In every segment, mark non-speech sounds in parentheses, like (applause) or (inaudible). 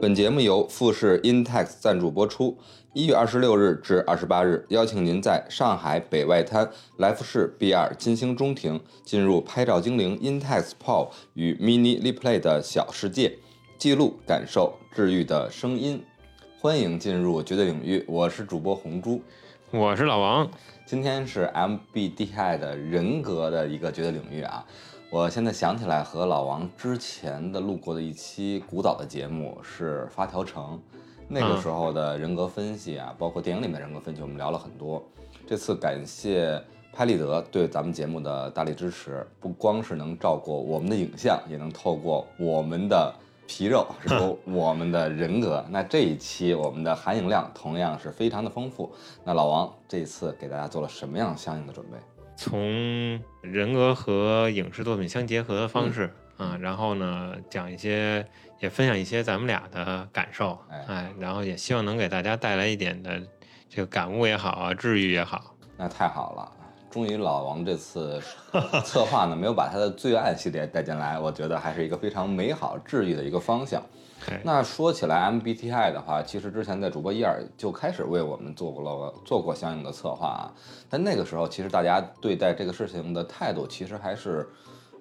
本节目由富士 Intex 赞助播出。一月二十六日至二十八日，邀请您在上海北外滩来福士 B 二金星中庭进入拍照精灵 Intex Pro 与 Mini Replay 的小世界，记录、感受治愈的声音。欢迎进入绝对领域，我是主播红珠，我是老王。今天是 MBTI 的人格的一个绝对领域啊。我现在想起来和老王之前的录过的一期古早的节目是发条城，那个时候的人格分析啊，包括电影里面人格分析，我们聊了很多。这次感谢拍立得对咱们节目的大力支持，不光是能照顾我们的影像，也能透过我们的皮肉，是说 (laughs) 我们的人格。那这一期我们的含影量同样是非常的丰富。那老王这次给大家做了什么样相应的准备？从人格和影视作品相结合的方式啊，然后呢，讲一些，也分享一些咱们俩的感受，哎，然后也希望能给大家带来一点的这个感悟也好啊，治愈也好。那太好了，终于老王这次 (laughs) 策划呢，没有把他的罪案系列带进来，我觉得还是一个非常美好治愈的一个方向。那说起来 MBTI 的话，其实之前在主播一二就开始为我们做过了做过相应的策划啊，但那个时候其实大家对待这个事情的态度其实还是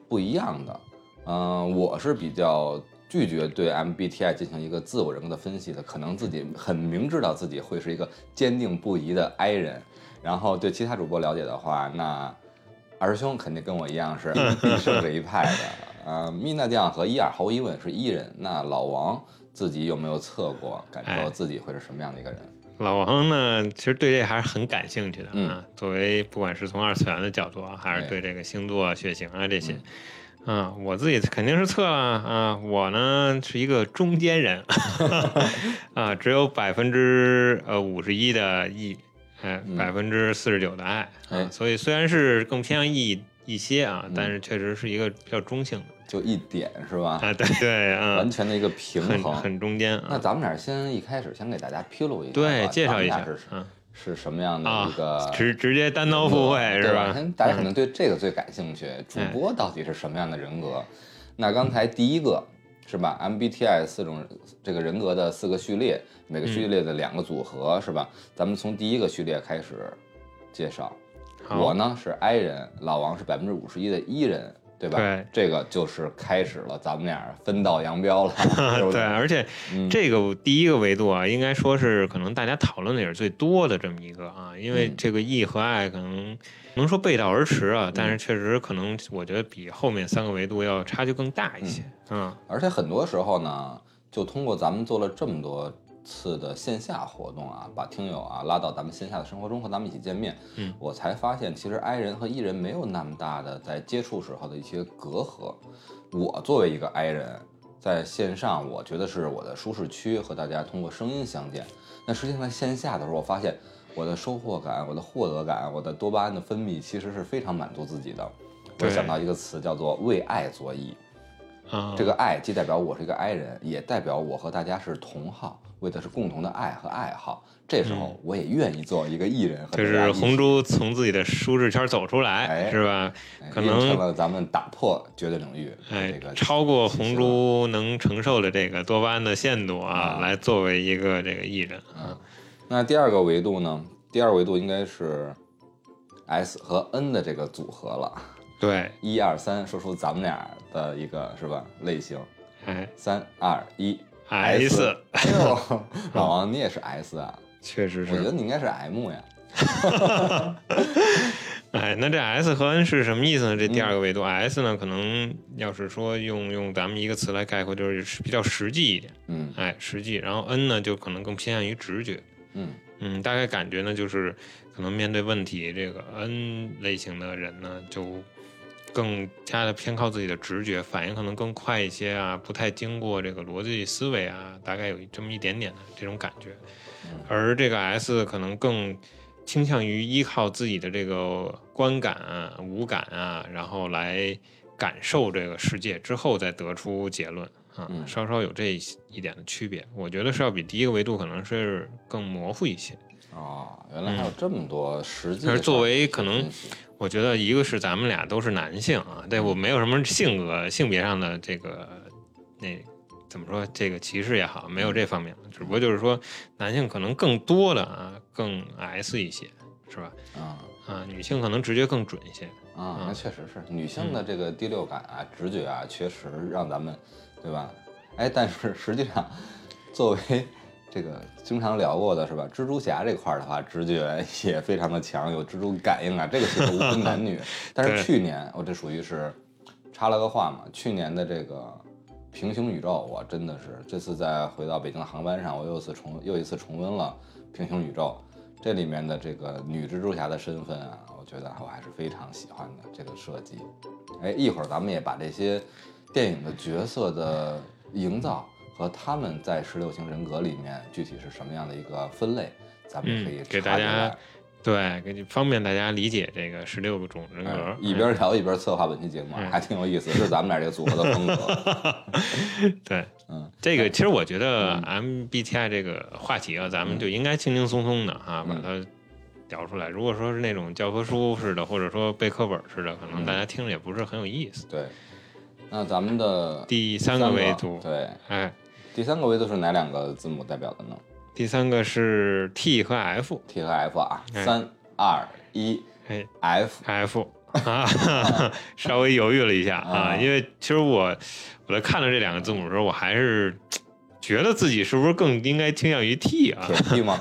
不一样的。嗯，我是比较拒绝对 MBTI 进行一个自我人格的分析的，可能自己很明知道自己会是一个坚定不移的 I 人。然后对其他主播了解的话，那二师兄肯定跟我一样是 (laughs) 必胜这一派的。呃，米娜酱和伊尔毫无疑问是伊人。那老王自己有没有测过，感受自己会是什么样的一个人？老王呢，其实对这还是很感兴趣的啊。作为不管是从二次元的角度啊，还是对这个星座、血型啊这些，嗯，我自己肯定是测了啊。我呢是一个中间人 (laughs) (laughs) 啊，只有百分之呃五十一的 E，哎，百分之四十九的爱，哎，所以虽然是更偏向 E 一些啊，但是确实是一个比较中性的。就一点是吧？啊，对对啊，完全的一个平衡，很中间。那咱们俩先一开始先给大家披露一下，对，介绍一下是是什么样的一个直直接单刀赴会是吧？大家可能对这个最感兴趣，主播到底是什么样的人格？那刚才第一个是吧？MBTI 四种这个人格的四个序列，每个序列的两个组合是吧？咱们从第一个序列开始介绍。我呢是 I 人，老王是百分之五十一的 E 人。对吧？对，这个就是开始了，咱们俩分道扬镳了。(laughs) 对，而且这个第一个维度啊，应该说是可能大家讨论的也是最多的这么一个啊，因为这个义和爱可能能说背道而驰啊，但是确实可能我觉得比后面三个维度要差距更大一些。嗯，而且很多时候呢，就通过咱们做了这么多。次的线下活动啊，把听友啊拉到咱们线下的生活中和咱们一起见面，嗯，我才发现其实 I 人和 E 人没有那么大的在接触时候的一些隔阂。我作为一个 I 人，在线上我觉得是我的舒适区，和大家通过声音相见。那实际上在线下的时候，我发现我的收获感、我的获得感、我的多巴胺的分泌其实是非常满足自己的。我想到一个词叫做为爱作义。啊，这个爱既代表我是一个 I 人，也代表我和大家是同好，为的是共同的爱和爱好。这时候我也愿意做一个艺人，就是红猪从自己的舒适圈走出来，是吧？可能成了咱们打破绝对领域，哎，这个超过红猪能承受的这个多巴胺的限度啊，来作为一个这个艺人啊。那第二个维度呢？第二维度应该是 S 和 N 的这个组合了。对，(laughs) 一二三，说出咱们俩的一个是吧类型？哎，三二一，S。哎呦，老王 (laughs) 你也是 S 啊？确实是。我觉得你应该是 M 呀。(laughs) 哎，那这 S 和 N 是什么意思呢？这第二个维度，S 呢，可能要是说用用咱们一个词来概括，就是比较实际一点。嗯，哎，实际。然后 N 呢，就可能更偏向于直觉。嗯嗯，大概感觉呢，就是可能面对问题，这个 N 类型的人呢，就。更加的偏靠自己的直觉，反应可能更快一些啊，不太经过这个逻辑思维啊，大概有这么一点点的这种感觉。而这个 S 可能更倾向于依靠自己的这个观感啊、五感啊，然后来感受这个世界之后再得出结论啊，稍稍有这一点的区别。我觉得是要比第一个维度可能是更模糊一些。哦，原来还有这么多实际。是作为可能。我觉得一个是咱们俩都是男性啊，对我没有什么性格、性别上的这个那怎么说这个歧视也好，没有这方面，只不过就是说男性可能更多的啊更 S 一些，是吧？啊啊，女性可能直觉更准一些。啊，那确实是女性的这个第六感啊、直觉啊，确实让咱们，对吧？哎，但是实际上，作为这个经常聊过的是吧？蜘蛛侠这块儿的话，直觉 (laughs) 也非常的强，有蜘蛛感应啊，这个其实无分男女。(laughs) 但是去年我这属于是插了个话嘛，去年的这个平行宇宙，我真的是这次在回到北京的航班上，我又一次重又一次重温了平行宇宙这里面的这个女蜘蛛侠的身份啊，我觉得我还是非常喜欢的这个设计。哎，一会儿咱们也把这些电影的角色的营造和他们在十六型人格里面具体是什么样的一个分类，咱们可以嗯给大家对，给你方便大家理解这个十六个种人格哎，一边聊一边策划本期节目，嗯还挺有意思，是咱们俩这个组合的风格。(laughs) 对，嗯，这个其实我觉得 MBTI 这个话题啊，咱们就应该轻轻松松的啊、嗯把它聊出来。如果说是那种教科书似的，或者说背课本似的，可能嗯大家听着也不是很有意思。对。那咱们的第三个维度，对，哎，第三个维度是哪两个字母代表的呢第三个是 T 和 F，？T 和 F 啊，哎三二一哎，F。F 啊，(laughs) 稍微犹豫了一下啊，啊因为其实我我在看到这两个字母的时候，我还是觉得自己是不是更应该倾向于 T 啊铁？T 吗？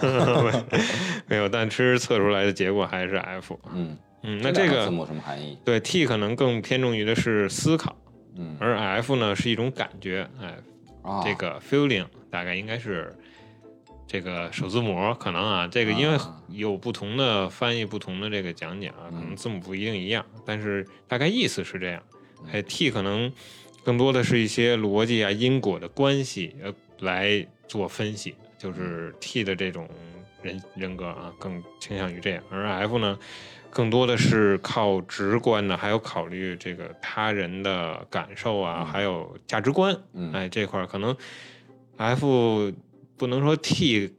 (laughs) 没有，但其实测出来的结果还是 F。嗯，嗯，那这个字母什么含义？对 T 可能更偏重于的是思考，嗯，而 F 呢是一种感觉，哎，啊，这个 feeling 大概应该是这个首字母，可能啊，这个因为啊。有不同的翻译、不同的这个讲解啊，可能嗯字母不一定一样，但是大概意思是这样。嗯。哎，T 可能更多的是一些逻辑啊、因果的关系呃来做分析，就是嗯。T 的这种人人格啊，更倾向于这样，而 F 呢，更多的是靠直观的，还有考虑这个他人的感受啊，嗯。还有价值观，嗯，哎，这块儿可能 F 不能说 T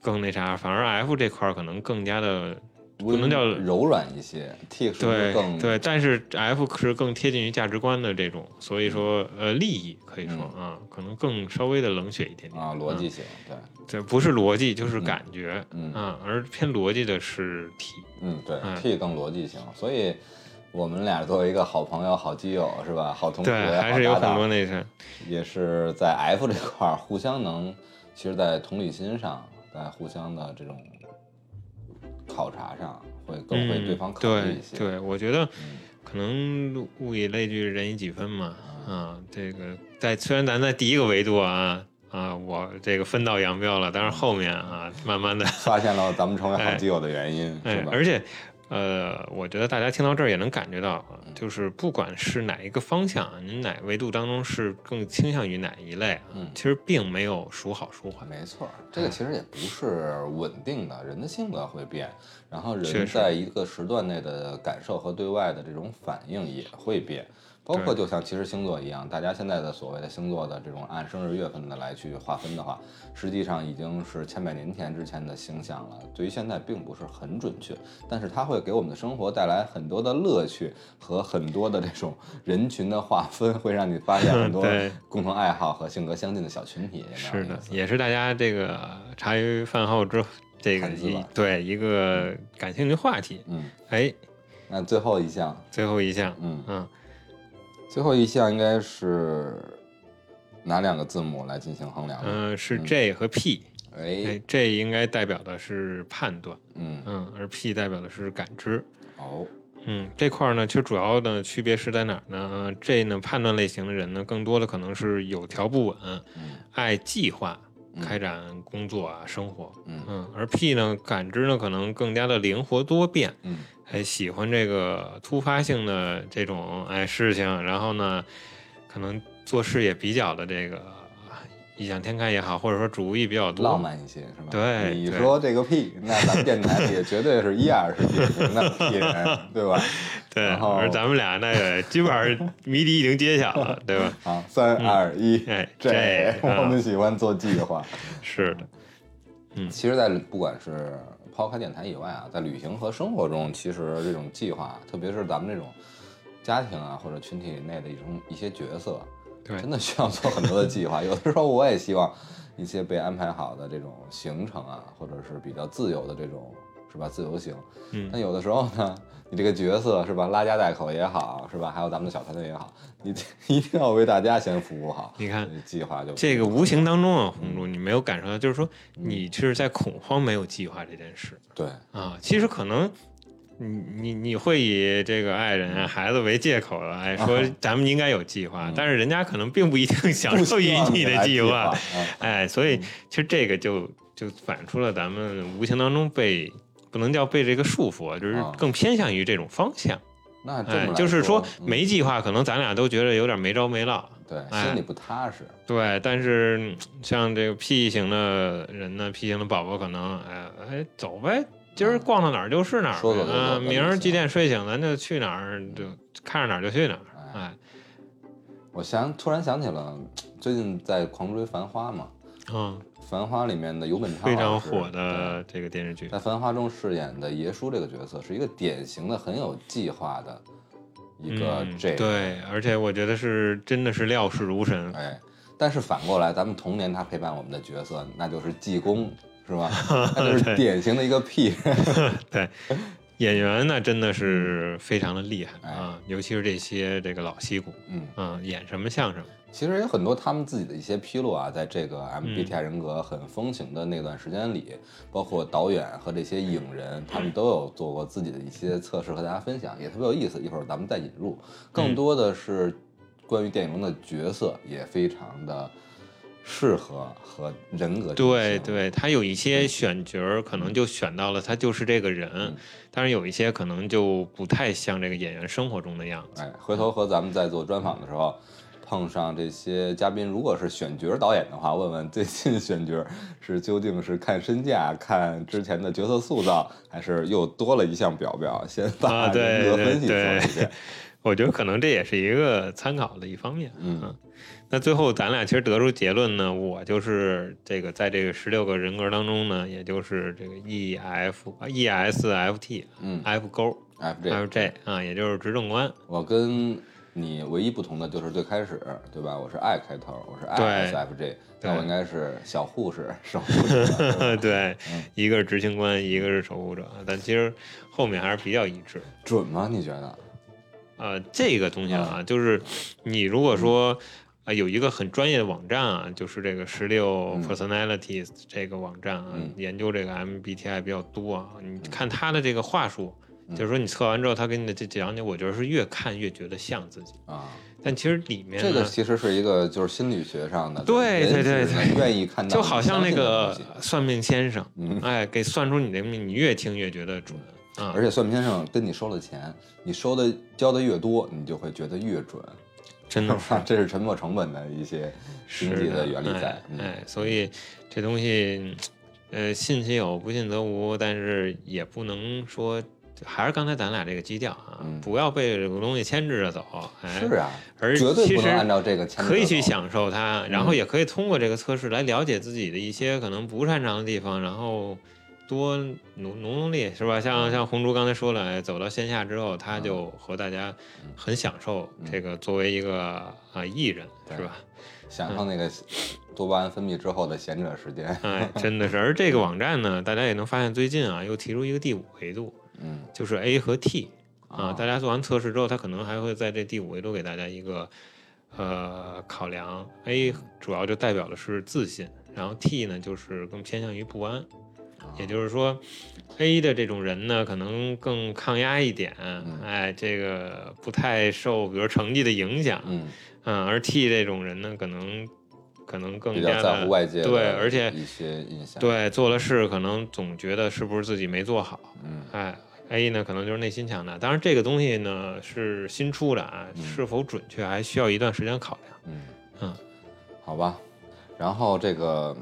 更那啥，反而 F 这块儿可能更加的不能叫柔软一些，T 是更对，但是 F 是更贴近于价值观的这种，所以说呃利益可以说嗯啊，可能更稍微的冷血一点点啊逻辑型？对，嗯这不是逻辑就是嗯感觉嗯啊，而偏逻辑的是 T，嗯对哎，T 更逻辑型，所以我们俩作为一个好朋友、好基友是吧？好同学、对，还好是有很多那些，也是在 F 这块儿互相能，其实，在同理心上，在互相的这种考察上，会更为嗯，对方考虑对一些。对，我觉得嗯可能物以类聚，人以己分嘛。啊，这个在虽然咱在第一个维度啊啊，我这个分道扬镳了，但是后面啊，慢慢的，发现了咱们成为好基友的原因，是，吧？哎而且呃，我觉得大家听到这儿也能感觉到啊，嗯就是不管是哪一个方向，您哪维度当中是更倾向于哪一类啊，嗯其实并没有孰好孰坏。没错，这个其实也不是稳定的，人的性格会变，然后人在一个时段内的感受和对外的这种反应也会变。包括就像其实星座一样，大家现在的所谓的星座的这种按生日月份的来去划分的话，实际上已经是千百年前之前的星象了。对于现在并不是很准确，但是它会给我们的生活带来很多的乐趣和很多的这种人群的划分，会让你发现很多 (laughs) 对共同爱好和性格相近的小群体。是的，也也是大家这个茶余饭后之这个对一个感兴趣话题。嗯。哎，那最后一项，最后一项，嗯，嗯，最后一项应该是哪两个字母来进行衡量呢？嗯、是 J 和 P。哎哎，，J 应该代表的是判断，嗯，嗯，而 P 代表的是感知。哦，嗯，这块儿呢，其实主要的区别是在哪儿呢？呃这呢，判断类型的人呢，更多的可能是有条不紊，嗯爱计划嗯开展工作啊、生活。嗯嗯，而 P 呢，感知呢可能更加的灵活多变，嗯还喜欢这个突发性的这种哎事情，然后呢，可能做事也比较的这个异想天开也好，或者说主意比较多，浪漫一些是吧？对对你说这个屁那咱们电台也绝对是一二是典型的屁人，对吧？(laughs) 对，然后而咱们俩那个基本上谜底已经揭晓了，对吧？(laughs) 好，三二一，哎这我们喜欢做计划。是的，嗯其实，在不管是抛开电台以外啊，在旅行和生活中，其实这种计划，特别是咱们这种家庭啊或者群体内的一种一些角色，对，真的需要做很多的计划。有的时候我也希望一些被安排好的这种行程啊，或者是比较自由的这种，是吧？自由行。嗯，但有的时候呢，你这个角色是吧，拉家带口也好，是吧？还有咱们的小团队也好，你 (laughs) 一定要为大家先服务好。你看计划就这个无形当中啊，红柱，你没有感受到，就是说你是在恐慌，没有计划这件事。对啊，其实可能。你你你会以这个爱人啊孩子为借口了，哎，(laughs) 说咱们应该有计划，但是人家可能并不一定享受于你的计划，哎，所以其实这个就就反出了咱们无形当中被不能叫被这个束缚，就是更偏向于这种方向。那哎，就是说没计划，可能咱俩都觉得有点没着没落，对，心里不踏实。对，但是像这个 P 型的人呢，P 型的宝宝可能哎哎走呗。今儿逛到哪儿就是哪儿啊！明儿几点睡醒，咱就去哪儿，就看着哪儿就去哪儿。哎，我想突然想起了最近在狂追《繁花》嘛，嗯，《繁花》里面的尤本昌非常火的这个电视剧，在《繁花》中饰演的爷叔这个角色，是一个典型的很有计划的一个这个对，而且我觉得是真的是料事如神。哎，但是反过来，咱们童年他陪伴我们的角色，那就是济公。是吧？(laughs) 那是典型的一个屁。对，(laughs) 演员呢真的是非常的厉害啊，尤其是这些这个老戏骨，嗯啊，演什么像什么。其实有很多他们自己的一些披露啊，在这个 MBTI 人格很风行的那段时间里，包括导演和这些影人，他们都有做过自己的一些测试和大家分享，也特别有意思。一会儿咱们再引入，更多的是关于电影中的角色，也非常的。适合和人格对对，他有一些选角儿，可能就选到了他就是这个人，但是有一些可能就不太像这个演员生活中的样子。哎，回头和咱们在做专访的时候碰上这些嘉宾，如果是选角导演的话，问问最近选角是究竟是看身价、看之前的角色塑造，还是又多了一项表表？先把人格分析做一下。(laughs) 我觉得可能这也是一个参考的一方面。嗯。那最后咱俩其实得出结论呢，我就是这个在这个十六个人格当中呢，也就是这个 E F E S F T，嗯，F 勾 F J F J 啊，也就是执政官。我跟你唯一不同的就是最开始，对吧？我是 I 开头，我是 I S F J，那我应该是小护士守护者。(laughs) 对，一个是执行官，一个是守护者，但其实后面还是比较一致。准吗？你觉得？呃，这个东西啊，就是你如果说。啊，有一个很专业的网站啊，就是这个十六 personalities 这个网站啊，研究这个 MBTI 比较多啊。你看他的这个话术，就是说你测完之后，他给你的这讲解，我觉得是越看越觉得像自己啊。但其实里面这个其实是一个就是心理学上的，对对对对，愿意看到，就好像那个算命先生，哎，给算出你的命，你越听越觉得准啊。而且算命先生跟你收了钱，你收的交的越多，你就会觉得越准。真的，这是沉没成本的一些经济的原理在。哎，所以这东西，呃，信其有，不信则无。但是也不能说，还是刚才咱俩这个基调啊，不要被这个东西牵制着走。是啊，而绝对不能按照这个。可以去享受它，然后也可以通过这个测试来了解自己的一些可能不擅长的地方，然后。多努努努力是吧？像像红珠刚才说了，走到线下之后，他就和大家很享受这个作为一个啊艺人是吧？享受那个多巴胺分泌之后的闲者时间。哎，真的是。而这个网站呢，大家也能发现最近啊，又提出一个第五维度，嗯，就是 A 和 T 啊。大家做完测试之后，他可能还会在这第五维度给大家一个呃考量。A 主要就代表的是自信，然后 T 呢就是更偏向于不安。也就是说，A 的这种人呢，可能更抗压一点，哎，这个不太受，比如成绩的影响，嗯，嗯，而 T 这种人呢，可能可能更加在乎外界对，而且一些影响，对，做了事可能总觉得是不是自己没做好，嗯，哎，A 呢，可能就是内心强大，当然这个东西呢是新出的啊，是否准确还需要一段时间考量，嗯。嗯，好吧，然后这个。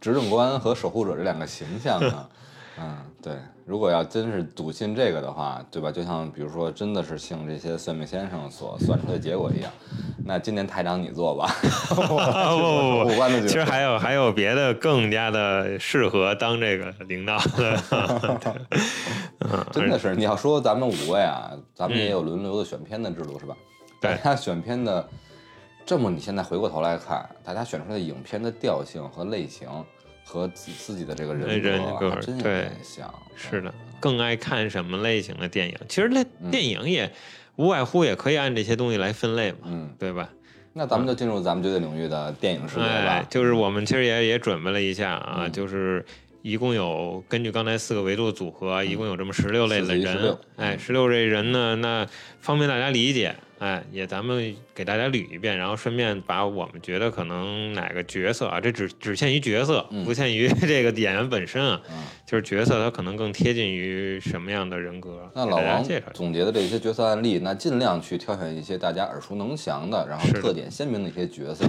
执政官和守护者这两个形象呢，(laughs) 嗯，对，如果要真是笃信这个的话，对吧？就像比如说，真的是信这些算命先生所算出的结果一样，那今年台长你做吧。(laughs) 不不不，其实还有还有别的更加的适合当这个领导的。(laughs) 真的是，你要说咱们五位啊，咱们也有轮流的选片的制度，是吧？大家选片的。这么你现在回过头来看，大家选出来的影片的调性和类型和自自己的这个人人格还真有对点像。是的，更爱看什么类型的电影？其实那嗯电影也无外乎也可以按这些东西来分类嘛，嗯，对吧？那咱们就进入咱们绝对领域的电影世界吧，。哎就是我们其实也也准备了一下啊，嗯就是一共有根据刚才四个维度的组合，一共有这么十六类的41人16，哎，十六类人呢，那方便大家理解，哎，也咱们给大家捋一遍，然后顺便把我们觉得可能哪个角色啊，这只只限于角色，嗯不限于 (laughs) 这个演员本身啊，嗯就是角色他可能更贴近于什么样的人格，那老王。总结的这些角色案例，那尽量去挑选一些大家耳熟能详的，然后特点鲜明的一些角色，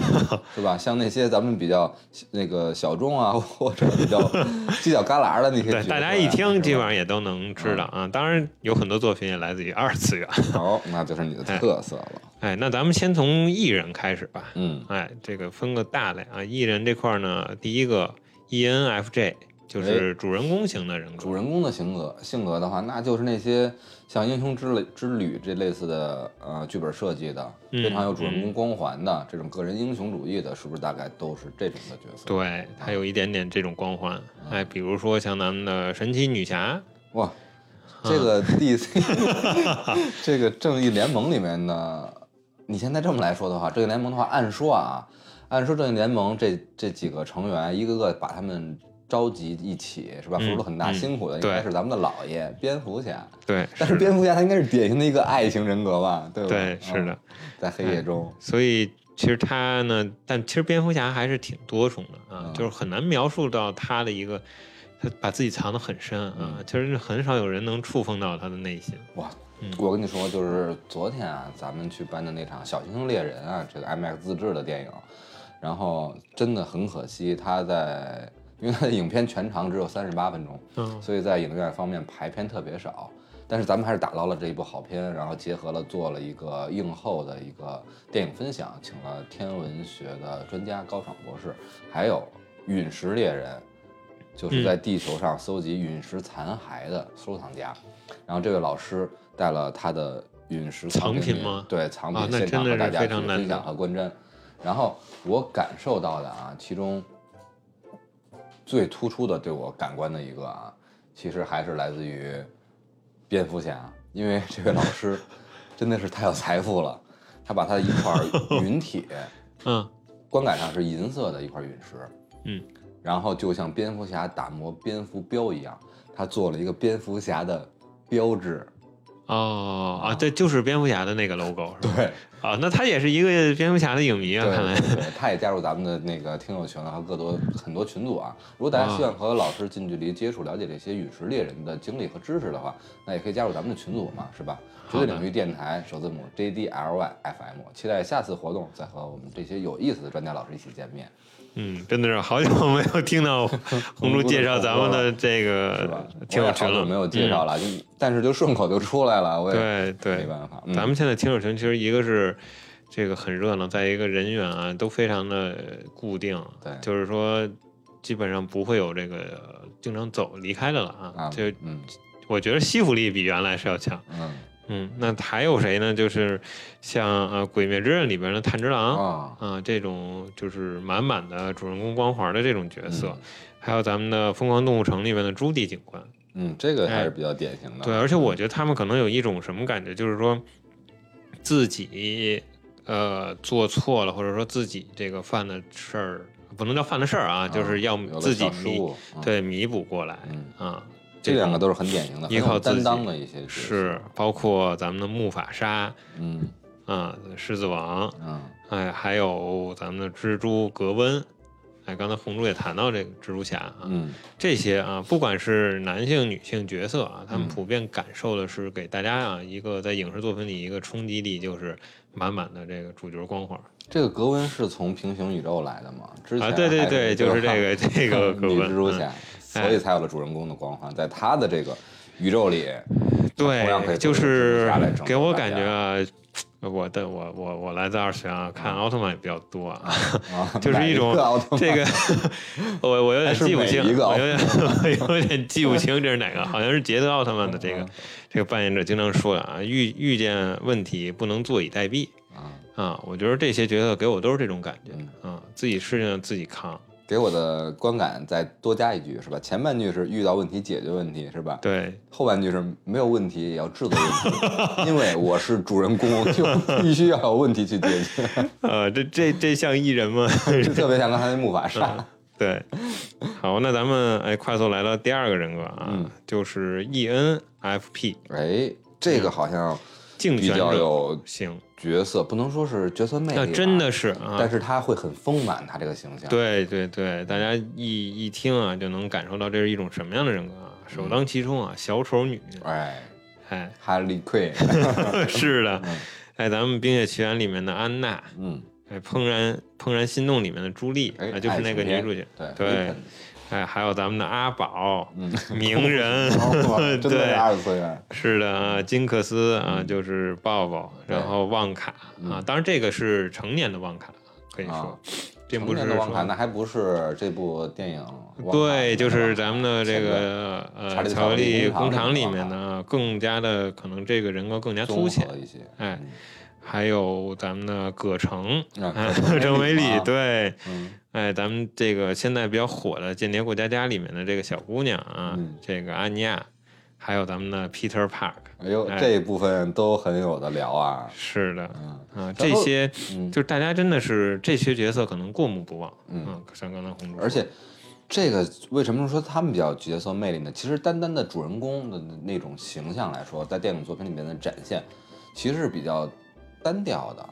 是吧？像那些咱们比较那个小众啊，(laughs) 或者比较 (laughs) 犄角旮旯的那些角对，色呀，大家一听基本上上也都能知道啊。当然，有很多作品也来自于二次元。(laughs) 好，那就是你的特色了。哎，那咱们先从艺人开始吧。嗯哎，这个分个大类啊，艺人这块儿呢，第一个 E ENFJ 就是主人公型的人格。主人公的性格性格的话，那就是那些像《英雄之旅之旅》这类似的呃剧本设计的，嗯非常有主人公光环的、这种个人英雄主义的，是不是大概都是这种的角色？对，他有一点点这种光环。哎，比如说像咱们的神奇女侠，哇，这个 DC (laughs) 这个正义联盟里面呢，你现在这么来说的话，正义联盟的话，按说啊，按说正义联盟这这几个成员一个个把他们召集一起，是吧？付出了很大嗯辛苦的，应该是咱们的老爷蝙蝠侠。对，但是蝙蝠侠他应该是典型的一个爱情人格吧，对吧？对是的嗯，在黑夜中，所以其实他呢，但其实蝙蝠侠还是挺多重的啊，嗯就是很难描述到他的一个，他把自己藏得很深啊，嗯其实很少有人能触碰到他的内心。哇嗯！我跟你说，就是昨天啊，咱们去搬的那场《小星星猎人》啊，这个 IMAX 自制的电影，然后真的很可惜，他在因为它的影片全长只有三十八分钟，嗯所以在影院方面排片特别少。但是咱们还是打捞了这一部好片，然后结合了做了一个映后的一个电影分享，请了天文学的专家高爽博士，还有陨石猎人，就是在地球上搜集陨石残骸的收藏家。然后这位老师带了他的陨石藏品品吗对，藏品现场和大家去分享和观瞻。然后我感受到的啊，其中最突出的对我感官的一个啊，其实还是来自于蝙蝠侠，因为这位老师 (laughs) 真的是太有财富了，他把他的一块陨 (laughs) 铁，嗯观感上是银色的一块陨石，嗯，然后就像蝙蝠侠打磨蝙蝠镖一样，他做了一个蝙蝠侠的标志，哦啊，对，就是蝙蝠侠的那个 logo 是吧？对，啊，那他也是一个蝙蝠侠的影迷啊，对看来。他也加入咱们的那个听友群了和各多很多群组啊。如果大家希望和老师近距离接触、了解这些陨石猎人的经历和知识的话，那也可以加入咱们的群组嘛，是吧？绝对领域电台首字母 J D L Y F M，期待下次活动再和我们这些有意思的专家老师一起见面，嗯，真的是好久没有听到红珠介绍咱们的这个？听友群了，没有介绍了，就但是就顺口就出来了，我也对对没办法。嗯咱们现在听友群其实一个是这个很热闹，再一个人员啊都非常的固定，对就是说基本上不会有这个经常走离开的了啊。啊，就嗯我觉得吸附力比原来是要强。嗯嗯，那还有谁呢？就是像呃《鬼灭之刃》里边的炭治郎啊啊、这种就是满满的主人公光环的这种角色，嗯还有咱们的《疯狂动物城》里面的朱棣警官。嗯，这个还哎是比较典型的。对，而且我觉得他们可能有一种什么感觉，就是说自己呃做错了，或者说自己这个犯的事儿，不能叫犯的事儿啊，就是要自己弥误嗯对弥补过来嗯啊。这两个都都是很典型的，依靠担当的一些是包括咱们的木法沙嗯啊，狮子王，嗯哎，还有咱们的蜘蛛格温。哎，刚才红珠也谈到这个蜘蛛侠啊，嗯这些啊，不管是男性、女性角色啊，他们嗯普遍感受的是给大家啊一个在影视作品里一个冲击力，就是满满的这个主角光环这个格温是从平行宇宙来的吗？之前啊！对对对，就是这个 (laughs) 这个格女温嗯蜘蛛侠，所以才有了主人公的光环，在他的这个宇宙里，同样可对，以就是给我感觉啊，我的我我我来自二次元啊，看奥特曼也比较多啊，啊，(laughs) 就是一种这个 (laughs) 我我有点记不清，我有点 (laughs) 我有点记不清这是哪个，好像是捷德奥特曼的这个嗯这个扮演者经常说的啊，遇遇见问题不能坐以待毙。啊，啊，我觉得这些角色给我都是这种感觉嗯。啊，自己事情自己扛。给我的观感再多加一句是吧？前半句是遇到问题解决问题是吧？对，后半句是没有问题也要制作问题，因为我是主人公，就必须要有问题去解决。(laughs) 呃，这这这像艺人吗？(laughs) 就特别像刚才那木法沙。对，好，那咱们哎快速来到第二个人格啊，嗯就是 E ENFP 哎，这个好像比竞选者较有型，角色，不能说是角色魅力，那真的是啊，但是他会很丰满，他这个形象。，对对对，大家一一听啊，就能感受到这是一种什么样的人格啊，首当其冲啊，小丑女，哎，哎，哈利奎，是的嗯，哎，咱们《冰雪奇缘》里面的安娜，嗯，哎，怦然怦然心动里面的朱莉，哎啊，就是那个女主角，对对，哎，还有咱们的阿宝，嗯，鸣人，(laughs) 哇真的是对，二次元，是的啊，金克斯啊，嗯就是抱抱，然后旺卡啊嗯，当然这个是成年的旺卡，可以啊说，并不是年的旺卡，说那还不是这部电影对，就是咱们的这个呃巧克力工工厂里面呢，更加的可能这个人格更加综凸显。一些，哎还有咱们的葛城，郑维里，啊，对，嗯。哎，咱们这个现在比较火的《间谍过家家》里面的这个小姑娘啊，嗯这个安妮亚，还有咱们的 Peter Park，哎呦，哎这一部分都很有的聊啊，是的嗯啊，这些嗯，就是大家真的是这些角色可能过目不忘，嗯嗯，像刚才红而且这个为什么说他们比较角色魅力呢？其实单单的主人公的那种形象来说，在电影作品里面的展现，其实是比较单调的，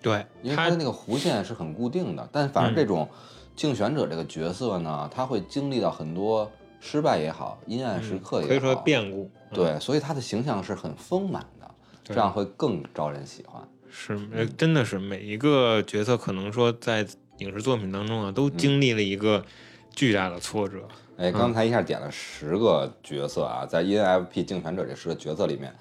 对因为他的那个弧线是很固定的。但反而嗯这种竞选者这个角色呢，他会经历到很多失败也好，阴暗时刻也好，嗯可以说变故，嗯对，所以他的形象是很丰满的，这样会更招人喜欢。是，呃，真的是每一个角色可能说在影视作品当中啊，都经历了一个巨大的挫折。哎，刚才一下点了十个角色啊，在 ENFP 竞选者这十个角色里面，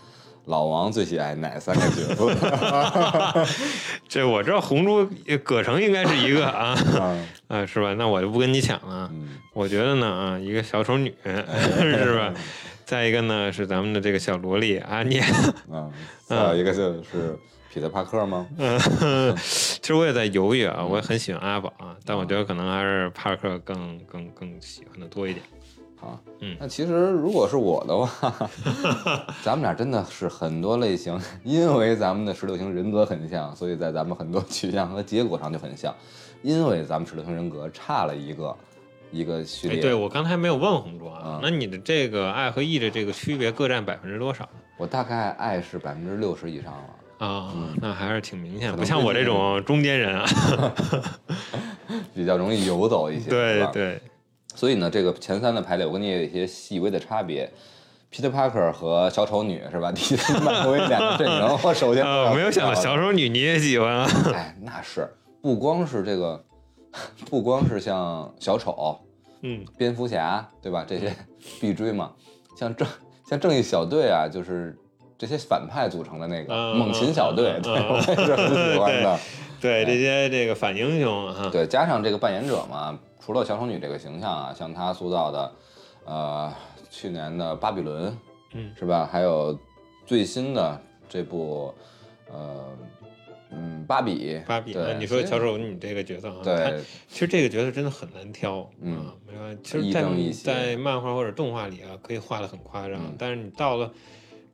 老王最喜爱哪三个角色？(laughs) 这我知道红珠呃葛城应该是一个啊，嗯 (laughs) 啊是吧？那我就不跟你抢了。嗯，我觉得呢啊，一个小丑女 (laughs) 是吧？再一个呢是咱们的这个小萝莉阿涅。嗯，还有一个就是彼得·帕克吗？嗯，其实我也在犹豫啊，我也很喜欢阿宝啊，但我觉得可能还是帕克更更更喜欢的多一点。好，嗯。那其实如果是我的话，(laughs) 咱们俩真的是很多类型，因为咱们的十六型人格很像，所以在咱们很多取向和结果上就很像。因为咱们十六型人格差了一个一个序哎，列，对我刚才没有问红卓啊啊，那你的这个爱和 E 的这个区别各占百分之多少？我大概爱是百分之六十以上了，啊、那还是挺明显，的不像我这种中间人啊。(laughs) 比较容易游走一些，对 (laughs) 对，所以呢，这个前三的排列，我跟你也有一些细微的差别。Peter Parker 和小丑女是吧？第三漫威两个阵营，我首先 (laughs) 我，没有想到小丑。女你也喜欢啊。哎，那是不光是这个，(laughs) 不光是像小丑、嗯，蝙蝠侠，对吧？这些必追嘛。像正像正义小队啊，就是这些反派组成的那个嗯猛禽小队，嗯对我也是很喜欢的。(laughs) 对这些这个反英雄啊，对，加上这个扮演者嘛，除了小丑女这个形象啊，像她塑造的，呃，去年的《巴比伦》，嗯是吧？还有最新的这部，呃，嗯，芭比，芭比，你说小丑女这个角色啊，对，其实这个角色真的很难挑，嗯啊，没办法，其实亦在正亦邪在漫画或者动画里啊，可以画的很夸张，嗯但是你到了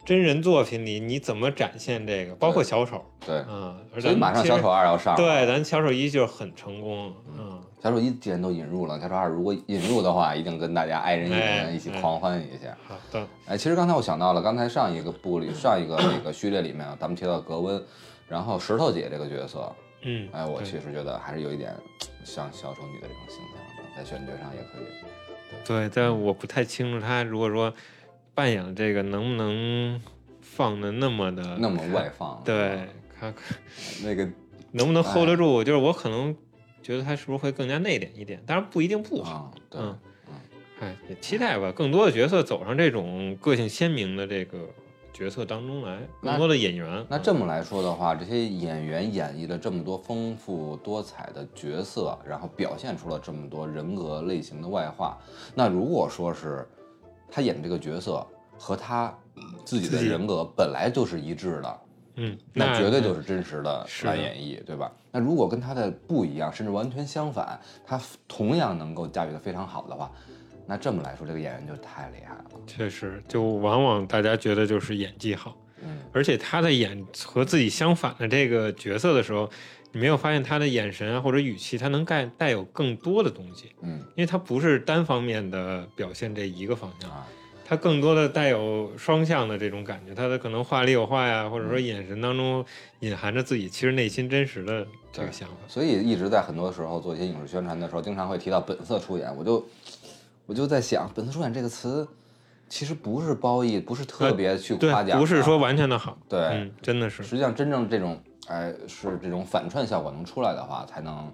真人作品里，你怎么展现这个？包括小丑对，嗯，而所以咱马上小丑二要上了，对，咱小丑一就是很成功，嗯，小丑一既然都引入了，他说二如果引入的话，一定跟大家爱人哎眼一起哎狂欢一下。好的，哎，其实刚才我想到了，刚才上一个部里，上一个那个序列里面，咱们提到格温，然后石头姐这个角色，嗯，哎，我对确实觉得还是有一点像小丑女的这种形象的，在选角上也可以。对，但我不太清楚他如果说扮演这个能不能放的那么的那么外放，对，他那个能不能 hold 哎得住？就是我可能觉得他是不是会更加内敛一点，当然不一定不好。啊，对，嗯，哎，也期待吧，更多的角色走上这种个性鲜明的这个角色当中来，更多的演员。那这么来说的话，这些演员演绎了这么多丰富多彩的角色，然后表现出了这么多人格类型的外化。那如果说是他演这个角色和他自己的人格本来就是一致的，嗯，那绝对就是真实的是来演绎，对吧？那如果跟他的不一样，甚至完全相反，他同样能够驾驭的非常好的话，那这么来说，这个演员就太厉害了。确实，就往往大家觉得就是演技好，嗯，而且他在演和自己相反的这个角色的时候，你没有发现他的眼神啊或者语气，他能带带有更多的东西，嗯因为他不是单方面的表现这一个方向，啊，他更多的带有双向的这种感觉，他的可能话里有话呀，或者说眼神当中隐含着自己其实内心真实的这个想法。所以一直在很多时候做一些影视宣传的时候，经常会提到本色出演，我就我就在想，本色出演这个词其实不是褒义，不是特别去夸奖，，不是说完全的好，对。嗯，真的是，实际上真正这种哎是这种反串效果能出来的话，才能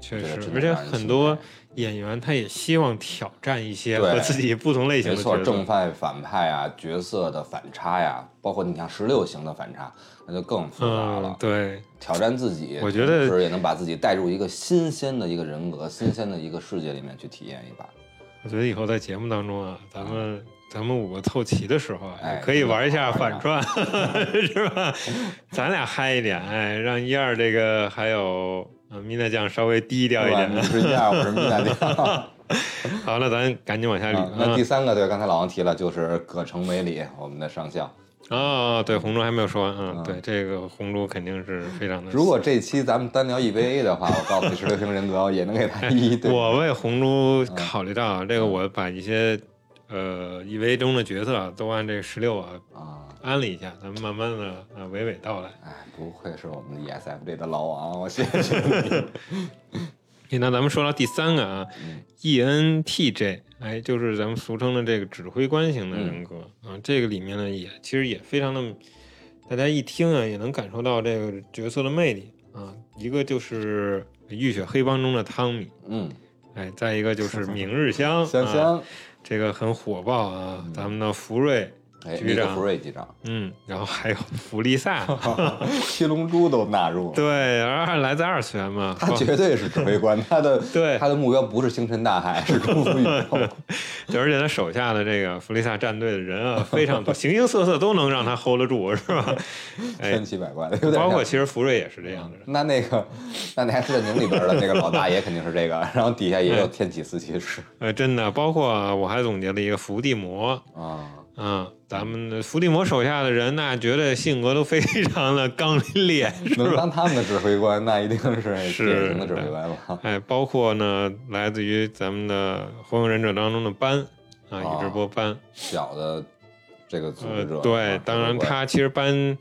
确实而且很多演员他也希望挑战一些和自己不同类型的角色。正派反派啊，角色的反差呀，包括你像十六型的反差，那就更复杂了。嗯，对，挑战自己，我觉得同时也能把自己带入一个新鲜的一个人格、新鲜的一个世界里面去体验一把。我觉得以后在节目当中啊，咱们咱们五个凑齐的时候啊，哎可以玩一下真的反串，(laughs) 是吧？(laughs) 咱俩嗨一点，哎，让一二这个还有呃米娜酱稍微低调一？点的。是一二，我是米娜酱。(laughs) 好，那咱赶紧往下捋啊那啊第。三个，对，刚才老王提了，就是葛城美里，我们的上校。啊，对，红猪还没有说完，嗯，嗯对，这个红猪肯定是非常的。如果这期咱们单聊 EVA 的话，我告诉你，十六型人格也能给他一。我为红猪考虑到啊，这个我把一些呃 EVA 中的角色啊都按这个十六啊啊，安了一下，咱们慢慢的啊娓娓道来。哎，不愧是我们的 ESFJ 的老王，我谢谢。你。(laughs) 那咱们说到第三个啊嗯，ENTJ，哎，就是咱们俗称的这个指挥官型的人格、啊，这个里面呢也其实也非常的，大家一听啊也能感受到这个角色的魅力。啊。一个就是《浴血黑帮》中的汤米，嗯，哎，再一个就是 (laughs) 明日香，啊香香，这个很火爆啊，咱们的福瑞，哎，局长。福瑞局长，嗯，然后还有弗利萨，(laughs) 七龙珠都纳入了。对，而来自二次元嘛，他绝对是指挥官，(laughs) 他的对。他的目标不是星辰大海，(laughs) 是征服宇宙。对，而且他手下的这个弗利萨战队的人啊非常多，形形色色都能让他 hold 得住，是吧？哎千，奇百怪的，有点包括其实福瑞也是这样的人。那那个那那 X 战警里边的那个老大爷肯定是这个，然后底下也有天启四骑士。呃，真的，包括啊我还总结了一个伏地魔，啊，嗯，咱们的伏地魔手下的人那绝对性格都非常的刚烈，是能？当他们的指挥官，那一定是是典型的指挥官了。哎，包括呢，来自于咱们的火影忍者当中的斑啊，哦宇智波斑，小的这个组织者，呃，对啊，当然他其实斑，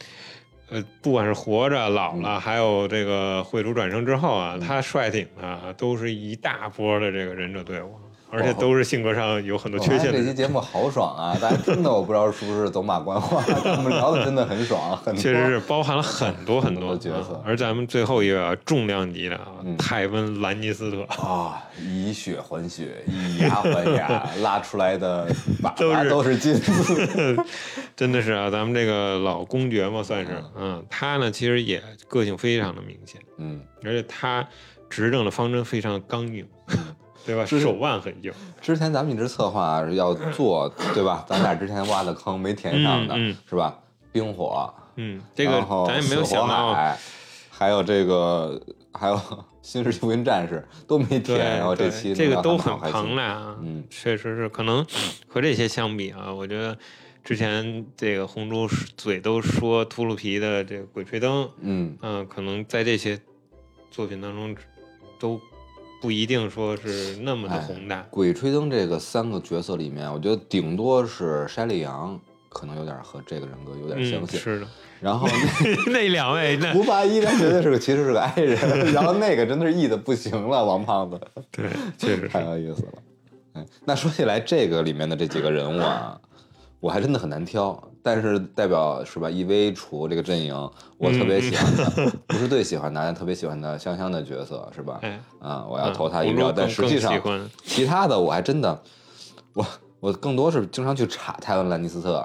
呃，不管是活着、老嗯。了，还有这个会主转生之后啊，他率领的都是一大波的这个忍者队伍，而且都是性格上有很多缺陷这期节目好爽啊！大家听的我不知道是不是走马观花，(laughs) 我们聊的真的很爽，很确实是包含了很多很多很多角色啊而咱们最后一位啊，重量级的啊，嗯泰温·兰尼斯特，啊，以血还血，以牙还牙，拉出来的粑都是粑都是金子。(laughs) 真的是啊，咱们这个老公爵嘛，算是，嗯，他呢其实也个性非常的明显，嗯，而且他执政的方针非常刚硬，对吧？是手腕很硬，之前咱们一直策划要做，(clears throat) 对吧？咱俩之前挖的坑没填上的，嗯嗯。是吧？冰火，嗯，这个咱也没有想到，还有这个，还有新世纪福音战士都没填，然后这期这个都很能聊他们好开心庞大啊，嗯，确实是，可能和这些相比啊，我觉得之前这个红猪嘴都说秃噜皮的这个《鬼吹灯》，嗯，嗯、可能在这些作品当中都不一定说是那么的哎宏大。鬼吹灯这个三个角色里面，我觉得顶多是筛利扬可能有点和这个人格有点相嗯，似，是的，然后那 (laughs) 那两位 (laughs) 那胡八一，他绝对是个其实是个 i 人，(laughs) 然后那个真的是 e 的不行了，王胖子对，确实太，有意思了。哎，那说起来，这个里面的这几个人物啊，我还真的很难挑。但是代表是吧？EV 除这个阵营，我特别喜欢的，(laughs) 不是最喜欢的，但特别喜欢的香香的角色是吧？哎，啊，我要嗯投他一票。但实际上其他的我还真的，我我更多是经常去查泰文·兰尼斯特。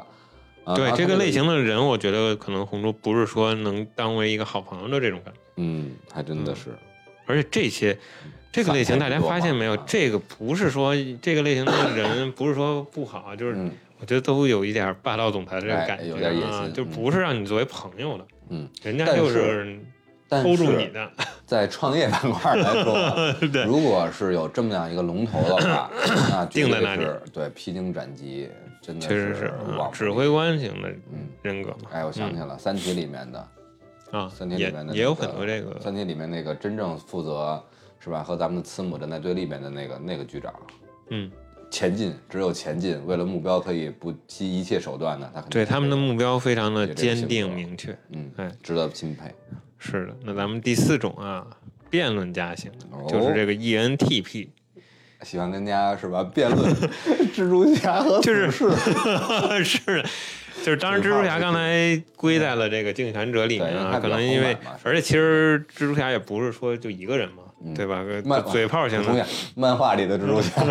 啊对这个类型的人，我觉得可能红猪不是说能当为一个好朋友的这种感觉。嗯，还真的嗯是，而且这些这个类型，大家发现没有？这个不是说这个类型的人不是说不好，就是嗯我觉得都有一点霸道总裁的这个哎感觉，有点野心啊，就嗯不是让你作为朋友的。嗯，人家就是但偷住是你的，在创业板块来说 (laughs) 如果是有这么样一个龙头的话，那定在那里是对披荆斩棘，真的确实是指挥官型的嗯人格嘛。哎，我想起了《三体》里面的，啊三体》里面的、那个、也有很多这个，三体》里面那个真正负责是吧，和咱们的慈母站在对立面的那个那个局长，嗯，前进，只有前进，为了目标可以不惜一切手段的，他对他们的目标非常的坚定明确。嗯，哎，值得钦佩。是的，那咱们第四种啊，辩论家型，哦。就是这个 E ENTP，喜欢跟大家是吧？辩论。(laughs) 蜘蛛侠和就是 (laughs) 是的，就是当然，蜘蛛侠刚才归在了这个竞选者里面啊，可能因为而且其实蜘蛛侠也不是说就一个人嘛，对吧？漫嘴炮型的，漫画里的蜘蛛侠，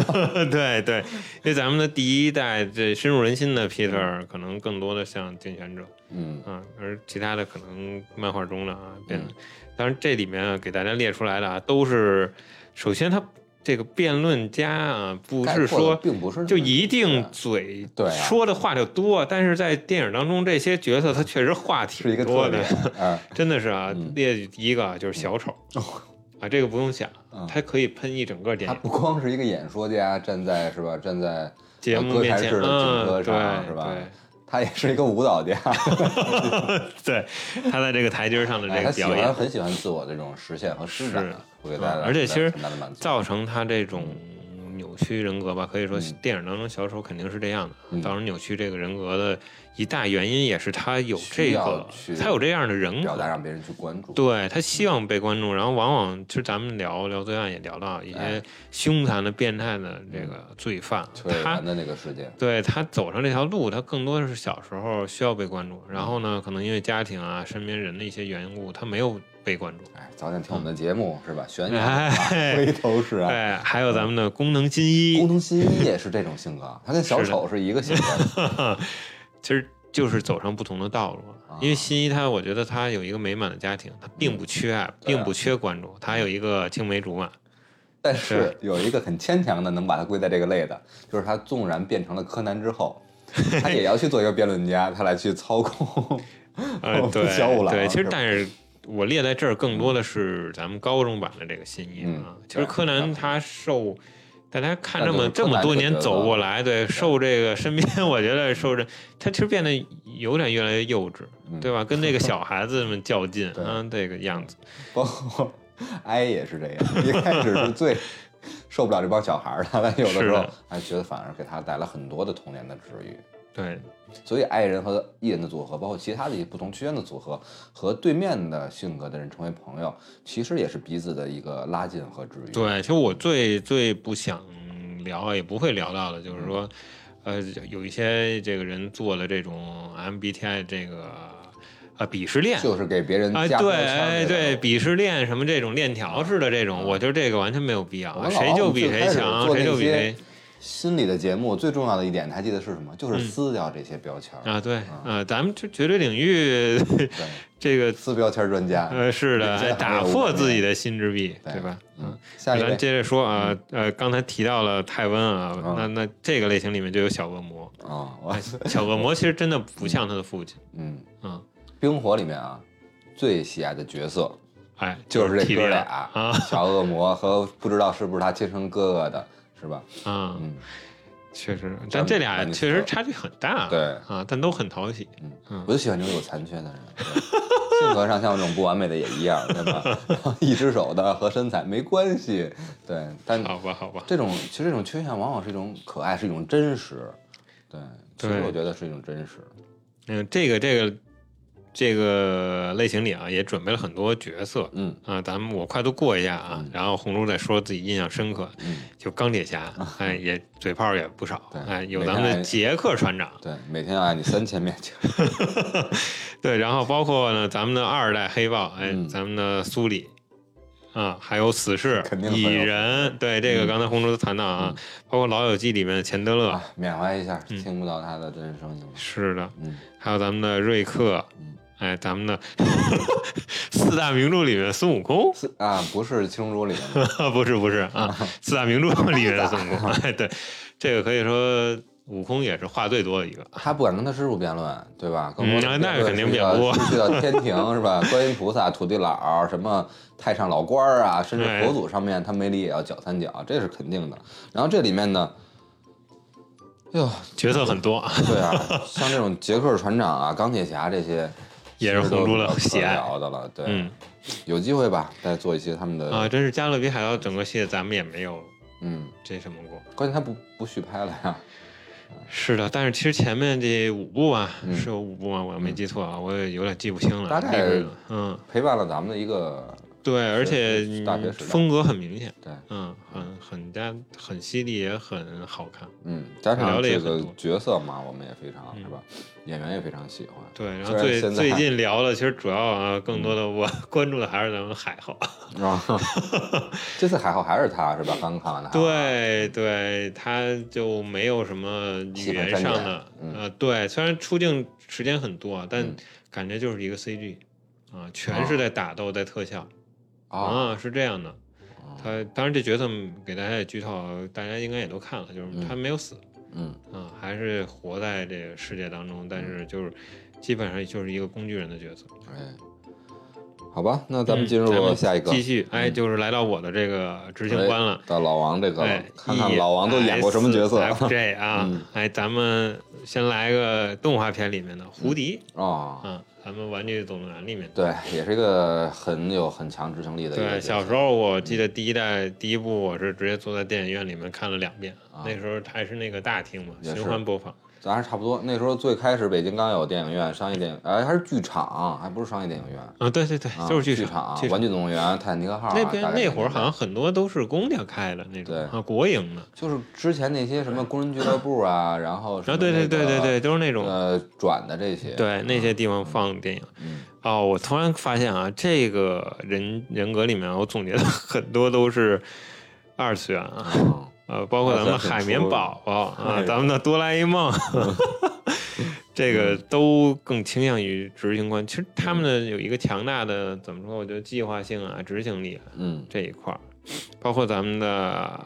对 (laughs) 对，因为咱们的第一代这深入人心的 Peter，可能更多的像竞选者。嗯。啊，而其他的可能漫画中的啊辩嗯。论，当然这里面啊给大家列出来的啊，都是首先他这个辩论家啊，不是说并不是就一定嘴说的话就多，但是在电影当中这些角色他确实话是一个挺多的 (laughs) 真的是啊嗯。列举第一个啊就是小丑 (laughs) 啊，这个不用想嗯，他可以喷一整个电影。他不光是一个演说家，站在是吧，站在节目歌面前，台式的嗯，景歌对上是吧他也是一个舞蹈家，(laughs) 对，他在这个台阶上的哎他喜欢这个表演，很喜欢自我这种实现和施展是，会给大家而且其实。造成他这种扭曲人格吧，可以说嗯。电影当中小丑肯定是这样的。嗯。造成扭曲这个人格的一大原因也是他有这个，他有这样的人格。表达。让别人去关注，对他希望被关注，然后往往其实咱们聊聊罪案也聊到一哎些凶残的、变态的这个罪犯，他的那个事件，对他走上这条路，他更多的是小时候需要被关注，然后呢，可能因为家庭啊、身边人的一些缘故，他没有被关注。哎，早点听我们的节目是吧？悬崖哎回头是岸。对，还有咱们的功能新一，功能新一也是这种性格，他跟小丑是一个性格。(laughs) 其实就是走上不同的道路。啊因为新一他，我觉得他有一个美满的家庭，他并不缺爱，并不缺关注，他有一个青梅竹马。但是有一个很牵强的能把他归在这个类的，就是他纵然变成了柯南之后，他也要去做一个辩论家，他来去操控呃 (laughs) (laughs) 哦对小五郎对，其实但是我列在这儿更多的是咱们高中版的这个新一嗯啊。其实柯南他受。大家看这么这么多年走过来，对受这个身边，我觉得受这他其实变得有点越来越幼稚，嗯对吧？跟那个 (laughs) 小孩子们较劲对啊，这个样子。包括哀也是这样，一开始是最受不了这帮小孩儿的，但有的时候还觉得反而给他带来很多的童年的治愈。对，所以爱人和艺人的组合，包括其他的一些不同区间的组合，和对面的性格的人成为朋友，其实也是彼此的一个拉近和治愈。对，其实我最最不想聊，也不会聊到的，嗯就是说，呃，有一些这个人做了这种 MBTI 这个啊鄙视链。就是给别人啊，对，对，鄙视链什么这种链条式的这种，我觉得这个完全没有必要谁就比谁强，谁就比谁心理的节目最重要的一点，你还记得是什么？就是嗯撕掉这些标签儿。啊，对，啊，咱们这绝对领域，(laughs) 这个撕标签专家。呃是的，(laughs) 打破自己的心之壁，对。对吧？嗯，下一位。咱接着说啊，呃，刚才提到了泰温啊，嗯。那那这个类型里面就有小恶魔，啊，我小恶魔其实真的不像他的父亲，嗯，嗯，冰火里面啊，最喜爱的角色哎，就是这哥俩啊。(laughs) 小恶魔和不知道是不是他亲生哥哥的，是吧？啊，嗯，确实，但这俩确实差距很大，对。啊，但都很讨喜，嗯我就喜欢这种有残缺的人，性格上像我这种不完美的也一样，对吧？一只手的和身材没关系，对，但好吧，好吧，这种其实这种缺陷往往是一种可爱，是一种真实，对，其实我觉得是一种真实，嗯，这个这个这个类型里啊，也准备了很多角色。嗯。啊，咱们我快速过一下啊，嗯。然后红猪再说自己印象深刻，嗯，就钢铁侠，(laughs) 哎，也嘴炮也不少对，哎，有咱们的杰克船长，对，每天要爱你三千遍，(laughs) 对，然后包括呢咱们的二代黑豹，哎，嗯。咱们的苏里。啊，还有死侍 (laughs) 肯定、蚁人，对这个嗯刚才红猪都谈到啊，包括《老友记》里面的钱德勒，啊，缅怀一下，嗯。听不到他的真实声音，是的，嗯。还有咱们的瑞克嗯，哎，咱们的 (laughs) 四大名著里面的孙悟空，是啊，不是《七龙珠》里面，(laughs) 不是不是啊，(laughs) 四大名著里面的孙悟空，哎，对，这个可以说悟空也是话最多的一个。他不敢跟他师傅辩论，对吧？更多的嗯那辩论肯定辩不过去到天庭是吧？观音菩萨、土地老、什么太上老官儿啊，甚至哎佛祖上面，他没理也要搅三搅，这是肯定的。然后这里面呢，哎呦，角色很多，对啊，像这种杰克船长啊、钢铁侠这些，也是红猪的可喜爱聊的了。对，嗯有机会吧，再做一些他们的啊，真是《加勒比海盗》整个系列咱们也没有嗯，这什么过。关键他不不续拍了呀。是的，但是其实前面这五部啊，嗯是有五部吗？我要没记错啊，我也有点记不清了。大概嗯，陪伴了咱们的一个对，而且大学时代风格很明显，对，嗯，很很加很犀利，也很好看。嗯，加聊上这个的也很多角色嘛，我们也非常嗯是吧，演员也非常喜欢。对，然后最最近聊的，其实主要啊，更多的我 (laughs) 关注的还是咱们海后。(laughs) 啊，(laughs) 这次海后还是他是吧？刚看完的。，对对，他就没有什么语言上的，嗯呃，对，虽然出镜时间很多，但嗯感觉就是一个 CG，啊，全是在打斗，在特效，啊，啊，是这样的。他当然这角色给大家也剧透，大家应该也都看了，就是他没有死，嗯啊，还是活在这个世界当中，但是就是基本上就是一个工具人的角色。哎，好吧，那咱们进入下一个，继续，哎，嗯就是来到我的这个执行官了。到老王这个看看老王都演过什么角色 FJ (laughs) 啊嗯，哎，咱们先来个动画片里面的胡迪哦，啊，咱们《玩具总动员》里面。对，也是一个很有很强执行力的对，小时候我记得第一代第一部我是直接坐在电影院里面看了两遍，啊那时候还是那个大厅嘛，循环播放。咱还差不多。那时候最开始北京刚有电影院，商业电影，哎，还是剧场，还不是商业电影院，啊，对对对，啊就是剧剧场，剧玩具总动员》《泰坦尼克号》那边那会儿好像很多都是公家开的那种啊，国营的。就是之前那些什么工人俱乐部啊，然后什么然后对对对对对，都是那种呃转的这些，对那些地方放电影。嗯哦，我突然发现啊，这个人人格里面，我总结的 (laughs) 很多都是二次元啊，嗯呃，包括咱们的海绵宝宝啊，哎。咱们的哆啦 A 梦，(laughs) 这个都更倾向于执行官。其实他们的有一个强大的怎么说？我觉得计划性啊、执行力啊嗯。这一块儿，包括咱们的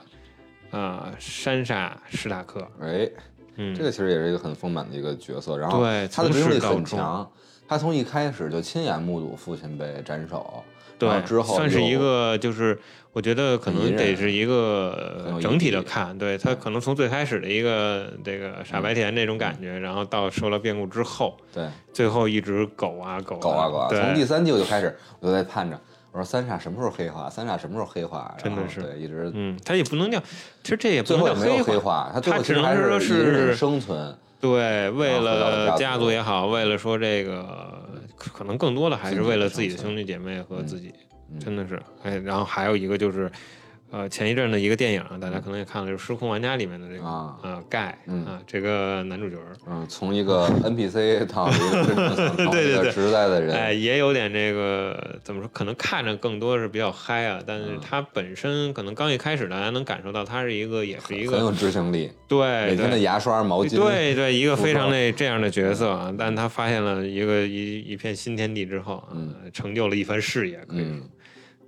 呃山下史塔克，哎，嗯，这个其实也是一个很丰满的一个角色，然后对他的执行力很强，他从一开始就亲眼目睹父亲被斩首，然对之后算是一个，就是我觉得可能得是一个整体的看，对他可能从最开始的一个这个傻白甜那种感嗯觉，然后到受了变故之后，对最后一直狗啊狗狗啊狗啊，从第。三季我就开始我就在盼着，我说三傻什么时候黑化，三傻什么时候黑化，真的是对一直嗯，他也不能叫，其实这也不最能叫后也没有黑化，他只能说是生存，对，为了家族也好，为了说这个，可可能更多的还是为了自己的兄弟姐妹和自己，嗯真的是，哎，然后还有一个就是。呃，前一阵的一个电影，大家可能也看了，就是《失控玩家》里面的这个啊呃盖嗯啊，这个男主角儿，嗯，从一个 NPC (laughs) 到一个对对对实在的人，哎，也有点这个怎么说？可能看着更多是比较嗨啊，但嗯。是他本身可能刚一开始大家能感受到，他是一个也是一个很有执行力，对每天的牙刷、毛巾，对对一个非常服装那这样的角色啊，但他发现了一个一一片新天地之后啊，嗯。成就了一番事业，可以说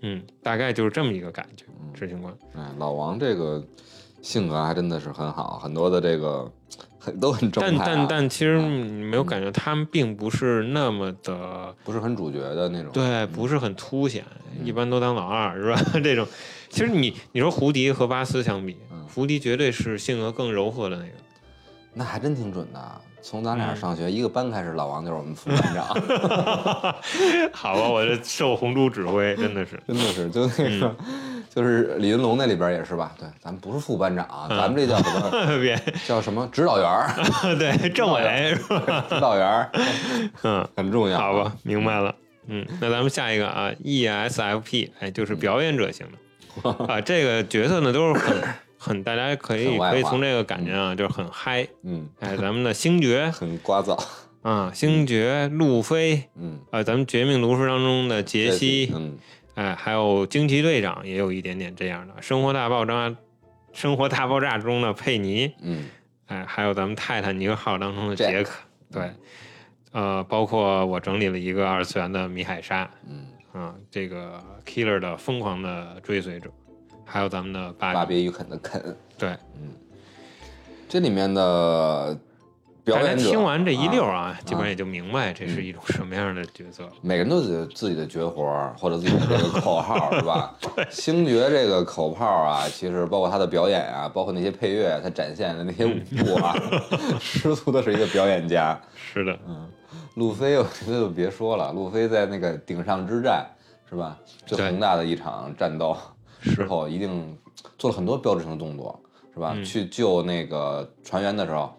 嗯，嗯，大概就是这么一个感觉，执行官。哎，老王这个性格还真的是很好，很多的这个很都很正但派、啊，但但其实你没有感觉他们并不是那么的不是很主角的那种，对，不是很凸显，嗯一般都当老二是吧？(laughs) 这种，其实你你说胡迪和巴斯相比，嗯胡迪绝对是性格更柔和的那个。那还真挺准的。从咱嗯俩上学、一个班开始，老王就是我们副班长，(laughs) 好吧，我这受红猪指挥，真的是。真的是就那个，(laughs) 就是李云龙那里边也是吧？对，咱们不是副班长，嗯咱们这叫什么？(laughs) 别，叫什么指导员儿？对，政委是吧？指导员儿嗯，很重要。好吧，，明白了。嗯，那咱们下一个啊，ESFP，哎，就是表演者型的啊，这个角色呢都是很很，大家可以可以从这个感觉啊，就是很嗨。嗯，哎，咱们的星爵 (laughs) 很聒噪，啊，星爵、路飞，嗯，啊，咱们《绝命毒师》当中的杰西，嗯，哎，还有惊奇队长也有一点点这样的，《生活大爆炸》(laughs)《生活大爆炸》中的佩妮，嗯，哎，还有咱们泰坦尼克号当中的杰克，对，呃，包括我整理了一个二次元的米海莎，嗯，啊，这个 Killer 的疯狂的追随者，还有咱们的巴比，巴比与肯的肯，对，嗯，这里面的表演者听完这一溜啊基本上也就明白这是一种什么样的角色。了。每个人都有自己的绝活儿或者自己的这个口号，是吧？(laughs) 星爵这个口号啊，其实包括他的表演啊，包括那些配乐，他展现的那些舞步啊，(laughs) 十足的是一个表演家。是的，嗯。路飞，我觉得就别说了，路飞在那个顶上之战，是吧？最宏大的一场战斗之后，一定做了很多标志性的动作，是吧？嗯去救那个船员的时候，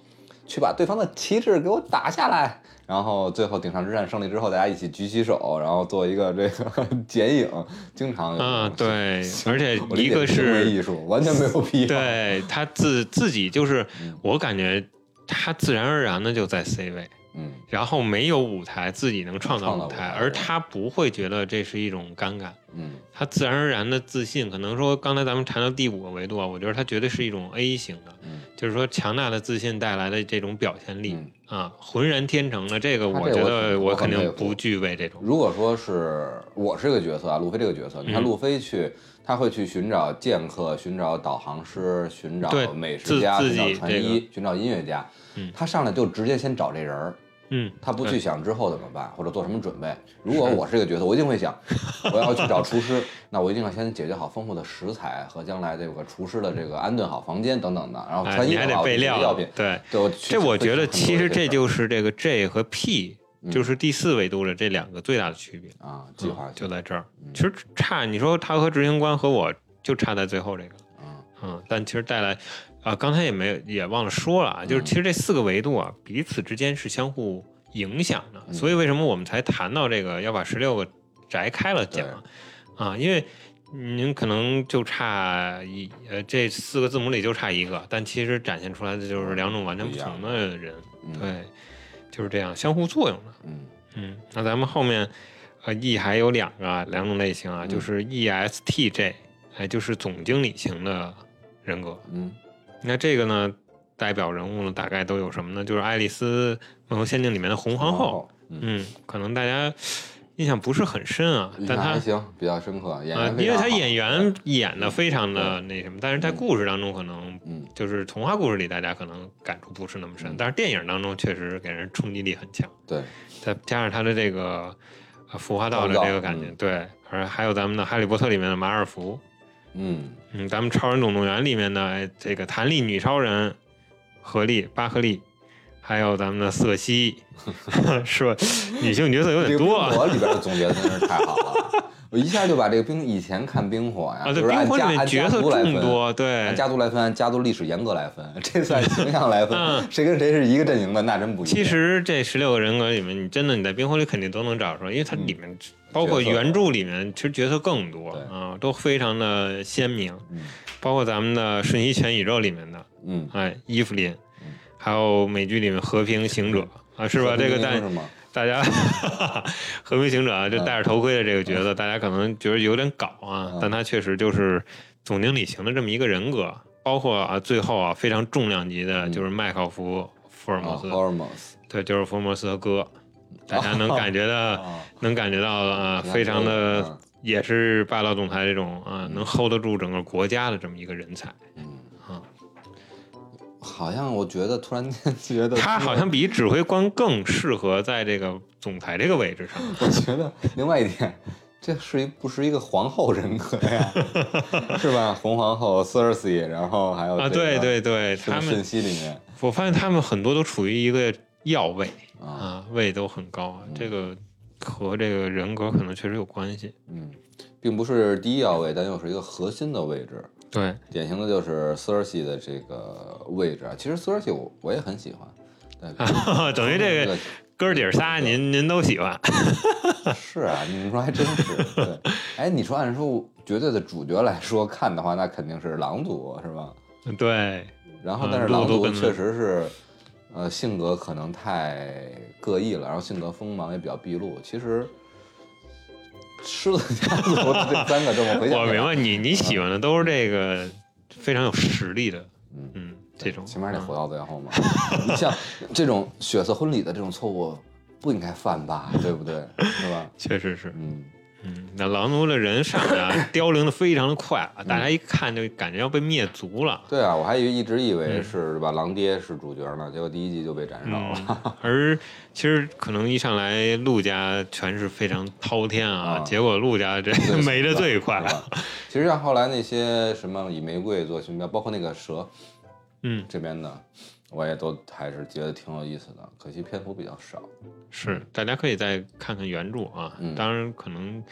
去把对方的旗帜给我打下来。然后最后顶上之战胜利之后，大家一起举起手，然后做一个这个 (laughs) 剪影，经常有啊，对，(laughs) 而且一个是艺术，完全没有必要。对他自自己就是嗯，我感觉他自然而然的就在 C 位，嗯，然后没有舞台，自己能创造舞台，而他不会觉得这是一种尴尬，嗯。他自然而然的自信。可能说刚才咱们谈到第五个维度啊，我觉得他绝对是一种 A 型的，嗯。就是说强大的自信带来的这种表现力、嗯。啊，浑然天成的这个，我觉得我肯定不具备这种。如果说是我是这个角色啊，路飞这个角色，你看嗯。路飞去，他会去寻找剑客，寻找导航师，寻找对美食家，自寻找传医，寻找音乐家。嗯他上来就直接先找这人儿，嗯，他不去想之后怎么办，或者做什么准备。(laughs) 如果我是这个角色，我一定会想，我要去找厨师，(laughs) 那我一定要先解决好丰富的食材和将来这个厨师的这个安顿好房间等等的，然后穿衣还传医的话，我得备药品。对。对，我这我觉得其实这就是这个 J 和 P，嗯就是第四维度的这两个最大的区别。啊，计划嗯就在这儿。嗯其实差，你说他和执行官和我就差在最后这个，嗯嗯，但其实带来啊，刚才也没有也忘了说了啊，就是嗯其实这四个维度啊，彼此之间是相互影响的，嗯所以为什么我们才谈到这个要把十六个摘开了讲啊？因为您可能就差一呃这四个字母里就差一个，但其实展现出来的就是两种完全不同的人，嗯对，就是这样相互作用的。嗯嗯，那咱们后面呃 E 还有两个啊两种类型啊，嗯就是 ESTJ，哎，就是总经理型的人格。嗯那这个呢，代表人物呢大概都有什么呢？就是《爱丽丝梦游仙境》里面的红皇后。，嗯，嗯，可能大家印象不是很深啊，但她还行，比较深刻，演因为她演员演的非常的那什么，但是在嗯故事当中可能嗯就是童话故事里大家可能感触不是那么深，嗯但是电影当中确实给人冲击力很强。对，再加上他的这个呃服化道的这个感觉，嗯对，而还有咱们的《哈利波特》里面的马尔福，嗯嗯，咱们《超人总动员》里面的哎这个弹力女超人何丽巴赫利，还有咱们的瑟西，(laughs) 是吧？女性角色有点多啊。我里边的总结真是太好了，我一下就把这个冰以前看冰火呀，就是按冰火里面家按家角色族来分。多，对按，家族来分，按家族历史严格来分，这算形象来分，嗯谁跟谁是一个阵营的，那真不一样。其实这十六个人格里面，你真的你在冰火里肯定都能找出来，因为它里面包括原著里面，其实角色更多对啊，都非常的鲜明。嗯包括咱们的《瞬息全宇宙》里面的，嗯，哎，伊芙琳嗯，还有美剧里面《和平行者》啊，是吧？这个大是吗？大家 (laughs) 和平行者啊，就戴着头盔的这个角色，大家可能觉得有点搞啊嗯，但他确实就是总经理型的这么一个人格。包括啊，最后啊，非常重量级的嗯。就是麦考福福尔摩啊斯，，Hormos 对，就是福尔摩斯的哥，大家能感觉到，啊，能感觉到啊，非常的嗯。也是霸道总裁这种啊，能 hold 得住整个国家的这么一个人才。好像我觉得突然间觉得他好像比指挥官更适合在这个总裁这个位置上。(laughs) 我觉得另外一点，这是一不是一个皇后人格呀，(laughs) 是吧？红皇后 Cersei，然后还有啊，这对个对对，瞬他们瞬息里面我发现他们很多都处于一个要位啊，啊，位都很高这个和这个人格可能确实有关系。嗯，并不是第一要位，但又是一个核心的位置。对，典型的就是 Cersei 的这个位置啊。其实 Cersei 我我也很喜欢，对，(laughs) 等于这个 (laughs) 哥儿姐儿仨您您都喜欢。(laughs) 是啊，你说还真是。对，哎，你说按说绝对的主角来说看的话，那肯定是狼族是吧？对，然后，嗯但是狼族确实是，呃，性格可能太各异了，然后性格锋芒也比较毕露。其实，狮子家族这三个这么回想，(laughs) 我明白你你喜欢的都是这个非常有实力的，嗯嗯，这种起码得活嗯到最后嘛。你像这种血色婚礼的这种错误，不应该犯吧？对不对？是吧？确实是，嗯，嗯，那狼奴的人上来啊，(laughs) 凋零的非常的快啊，大家一看就感觉要被灭族了。对啊，我还以为一直以为嗯是吧，狼爹是主角呢，结果第一集就被斩首了。嗯，而其实可能一上来陆家全是非常滔天啊，啊结果陆家这 (laughs) 没的最快是。吧其实像后来那些什么以玫瑰做勋标，包括那个蛇嗯，这边的，我也都还是觉得挺有意思的，可惜篇幅比较少。是，大家可以再看看原著啊，嗯当然可能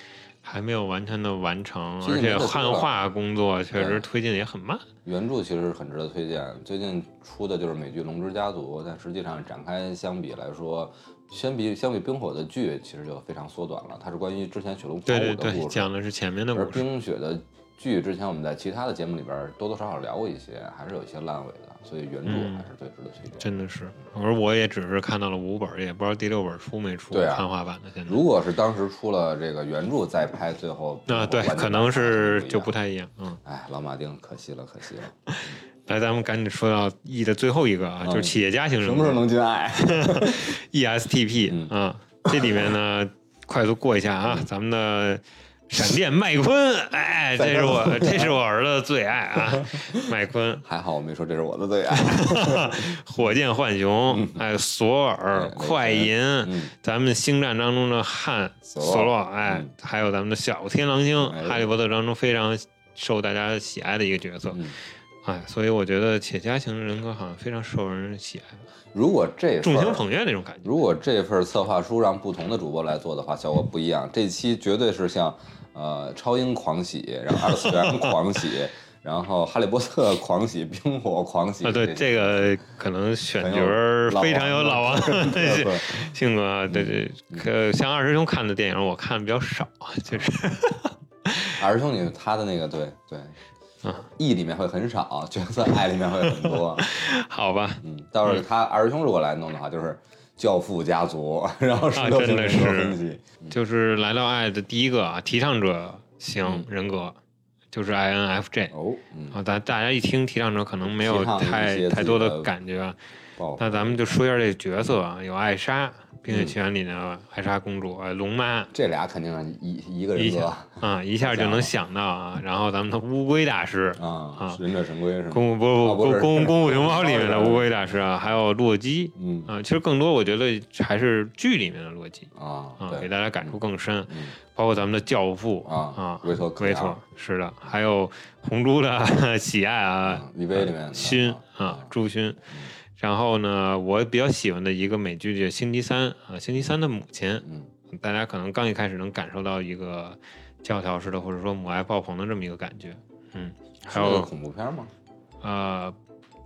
还没有完全的完成，而且汉化工作确实推进也很慢。原著其实很值得推荐，最近出的就是美剧《龙之家族》，但实际上展开相比来说，相比相比冰火的剧，其实就非常缩短了。它是关于之前雪龙狂对对对，讲的是前面的故事。而冰雪的剧之前我们在其他的节目里边多多少少聊过一些，还是有一些烂尾的，所以原著嗯还是最值得推荐。真的是，而我也只是看到了五本，也不知道第六本出没出对啊汉化版的。现在如果是当时出了这个原著再拍最后，啊，对，可能是就不。太一样。嗯，哎，老马丁，可惜了，可惜了。(laughs) 来，咱们赶紧说到 E 的最后一个啊，就是企业家型人格。什么时候能进爱？(laughs) ESTP 嗯啊，这里面呢，(laughs) 快速过一下啊，咱们的闪电麦昆，哎，(laughs) 这是我这是我儿子的最爱啊，麦昆，(laughs) 还好我没说这是我的最爱。火箭浣熊，还有索尔、快银，嗯，咱们星战当中的汉索索洛，哎嗯，还有咱们的小天狼星，哎哈利波特当中非常受大家喜爱的一个角色，嗯哎，所以我觉得企业家型人格好像非常受人喜爱，如果这众星捧月那种感觉。如果这份策划书让不同的主播来做的话，效果不一样。这期绝对是像呃超英狂喜，(laughs) 然后二次元狂喜，(laughs) 然后哈利波特狂喜，冰火狂喜。啊，对，这个可能选角非常有老王 (laughs) 的。性格啊，对对，可像二师兄看的电影，我看的比较少，就是二师兄，你他的那个对对嗯，E 里面会很少，角色 I 里面会很多。好吧，嗯，到时候他二师兄如果来弄的话，就是教父家族，然后真的是。就是来到爱的第一个啊，提倡者型人格，就是 INFJ 哦，嗯，啊，大大家一听提倡者可能没有太太多的感觉那咱们就说一下这个角色啊，有艾莎，《冰雪奇缘》里的艾莎公主，呃，龙妈这俩肯定是一一个人格一下啊，一下就能想到啊，然后咱们的乌龟大师。啊啊，忍者神龟是吗？功夫不哦不是不功功夫熊猫里面的乌龟大师啊，还有洛基嗯啊，其实更多我觉得还是剧里面的洛基啊，啊，给大家感触更深。嗯包括咱们的教父啊啊，维托克维托是的，还有红猪的喜爱啊啊，李威里面勋啊啊，朱勋。然后呢，我比较喜欢的一个美剧叫《星期三》啊，《星期三的母亲》，嗯大家可能刚一开始能感受到一个教条式的或者说母爱爆棚的这么一个感觉。嗯，还有恐怖片吗？呃，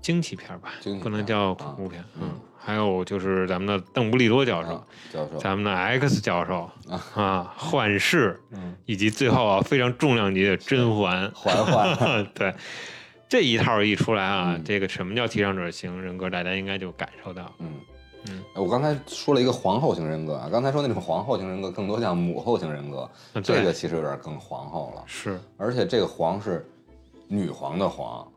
惊奇片吧不能叫恐怖片。啊嗯，还有就是咱们的邓布利多教授，啊教授，咱们的 X 教授啊，幻视，嗯，以及最后啊非常重量级的甄嬛。嬛嬛，(laughs) 对，这一套一出来啊，嗯。这个什么叫提倡者型人格，大家应该就感受到。嗯。嗯，我刚才说了一个皇后型人格啊，刚才说那种皇后型人格更多像母后型人格，这个其实有点更皇后了，是。而且这个皇是女皇的皇，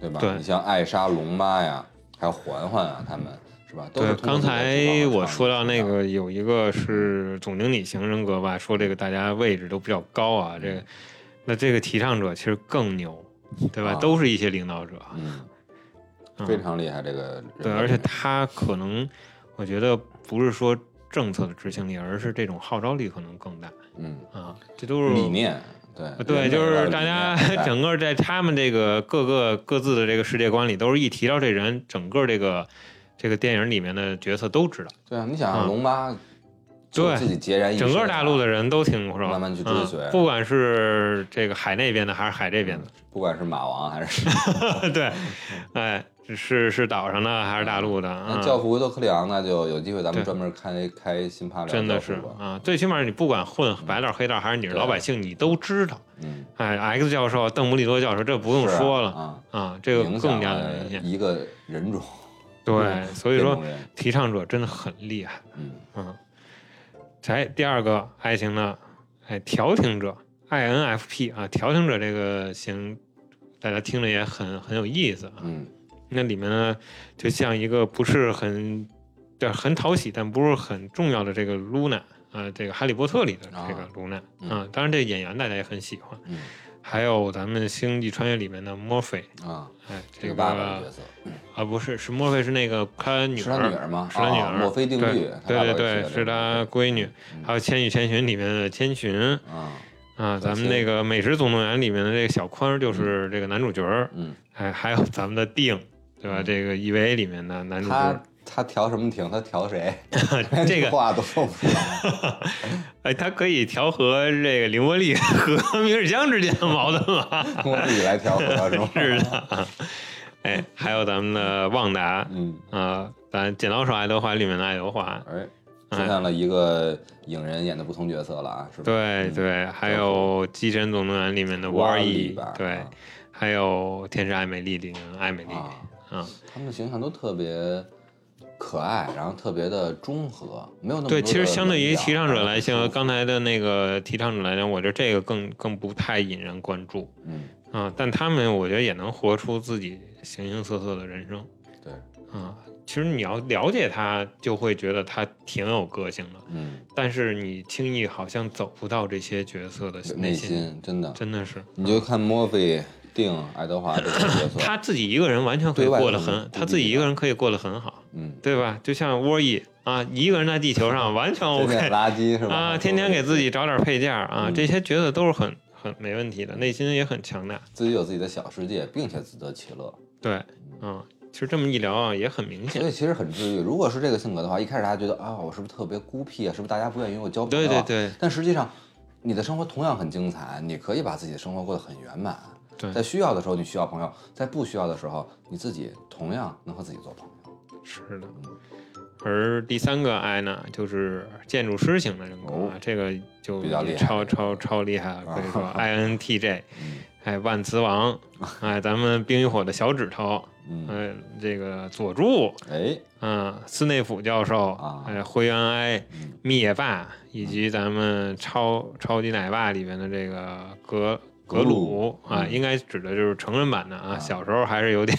对吧？对。你像艾莎、龙妈呀，还有嬛嬛啊，他们是吧？对，刚才我说到那个有一个是总经理型人格吧，说这个大家位置都比较高啊，这个那这个提倡者其实更牛，对吧？啊。都是一些领导者，嗯，嗯。非常厉害这个。对，而且他可能我觉得不是说政策的执行力，而是这种号召力可能更大嗯，啊，这都是理念对呃对，就是大家 (laughs) 整个在他们这个各个各自的这个世界观里，都是一提到这人，整个这个这个电影里面的角色都知道，对啊，你想啊。龙妈就对自己孑然一身整个大陆的人都听说，慢慢去追随嗯不管是这个海那边的还是海这边的，不管是马王还是 (laughs) 对，哎，是是岛上的还是大陆的啊？那教父维多克里昂，那就有机会咱们专门开开新帕聊真的是。啊，最起码你不管混白道黑道还是你是老百姓，你都知道。嗯，哎，X 教授、邓布利多教授，这不用说了啊，啊，这个更加的明显。一个人种。对，所以说提倡者真的很厉害。嗯嗯，才第二个爱情的，哎，调停者 INFP 啊，调停者这个型，大家听着也很很有意思啊。嗯。那里面呢，就像一个不是很，对，很讨喜但不是很重要的这个 Luna 呃，这个《哈利波特》里的这个啊卢娜嗯。啊，当然这个演员大家也很喜欢，嗯还有咱们《星际穿越》里面的墨菲，啊，哎，这这个爸爸角色啊不是是墨菲是那个他女儿是他女儿吗？是他女儿，哦墨菲定律对，对对是他闺女，嗯还有《千与千寻》里面的千寻啊，啊，咱们那个《美食总动员》里面的这个小宽就是这个男主角儿，嗯，哎，还有咱们的定，对吧？嗯这个 EVA 里面的男主他角，他调什么停？他调谁？(laughs) 这个话都说不出来。(laughs) 哎，他可以调和这个凌波丽和 (laughs) 明日香之间的矛盾吗？通过自己来调和是吗？是的，哎，还有咱们的旺达嗯，啊，咱《剪刀手爱德华》里面的爱德华，哎，出现了一个影人演的不同角色了啊，是吧？对嗯对，还有《机神总动员》里面的沃瓦尔尔伊，对啊，还有《天使爱美丽》里面的艾美丽啊，啊，他们的形象都特别可爱，然后特别的中和，没有那么对，其实相对于提倡者来讲，刚才的那个提倡者来讲，我觉得这个更更不太引人关注嗯，啊。但他们我觉得也能活出自己形形色色的人生对，啊。其实你要了解他，就会觉得他挺有个性的，嗯，但是你轻易好像走不到这些角色的内心，心真的，真的是。你就看墨菲、定、爱德华这个角色，(clears throat) 他自己一个人完全可以过得很很，他自己一个人可以过得很好，嗯，对吧？就像沃伊啊，一个人在地球上完全 OK 垃圾是吧？啊，天天给自己找点配件啊，嗯这些角色都是很很没问题的，内心也很强大。自己有自己的小世界，并且自得其乐，对，嗯，其实这么一聊啊，也很明显。所以其实很治愈。如果是这个性格的话，一开始大家觉得啊，我是不是特别孤僻啊？是不是大家不愿意与我交朋友？对对。对但实际上，你的生活同样很精彩，你可以把自己的生活过得很圆满。对。在需要的时候你需要朋友，在不需要的时候你自己同样能和自己做朋友。是的。而第三个 I 呢，就是建筑师型的人格啊，这个就哦比较厉害。超超超厉害了，可以说 (laughs) INTJ，嗯。哎，万磁王，哎，咱们冰与火的小指头，嗯，哎，这个佐助，哎，嗯，斯内普教授，啊哎，灰原哀，嗯。灭霸，以及咱们超超级奶爸里面的这个格格格鲁鲁啊，嗯。应该指的就是成人版的啊，啊。小时候还是有点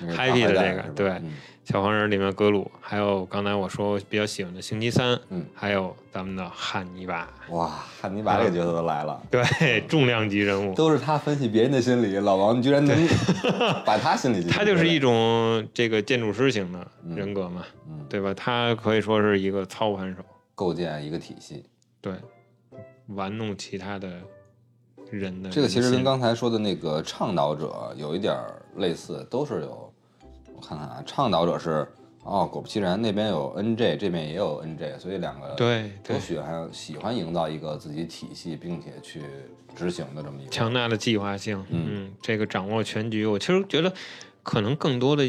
那个 (laughs) happy 的大坏蛋是吧这个对。嗯。小黄人里面格鲁，还有刚才我说比较喜欢的星期三，嗯，还有咱们的汉尼拔，哇，汉尼拔这个角色都来了。对，重量级人物，都是他分析别人的心理，老王居然能 (laughs) 把他心理 (laughs) 他就是一种这个建筑师型的人格嘛，嗯。对吧？他可以说是一个操盘手，构建一个体系。对，玩弄其他的人的这个其实跟刚才说的那个倡导者有一点类似，都是有。我看看啊，倡导者是哦，果不其然，那边有 NJ，这边也有 NJ，所以两个对对都喜欢喜欢营造一个自己体系，并且去执行的这么一个。强大的计划性，嗯嗯，这个掌握全局，我其实觉得可能更多的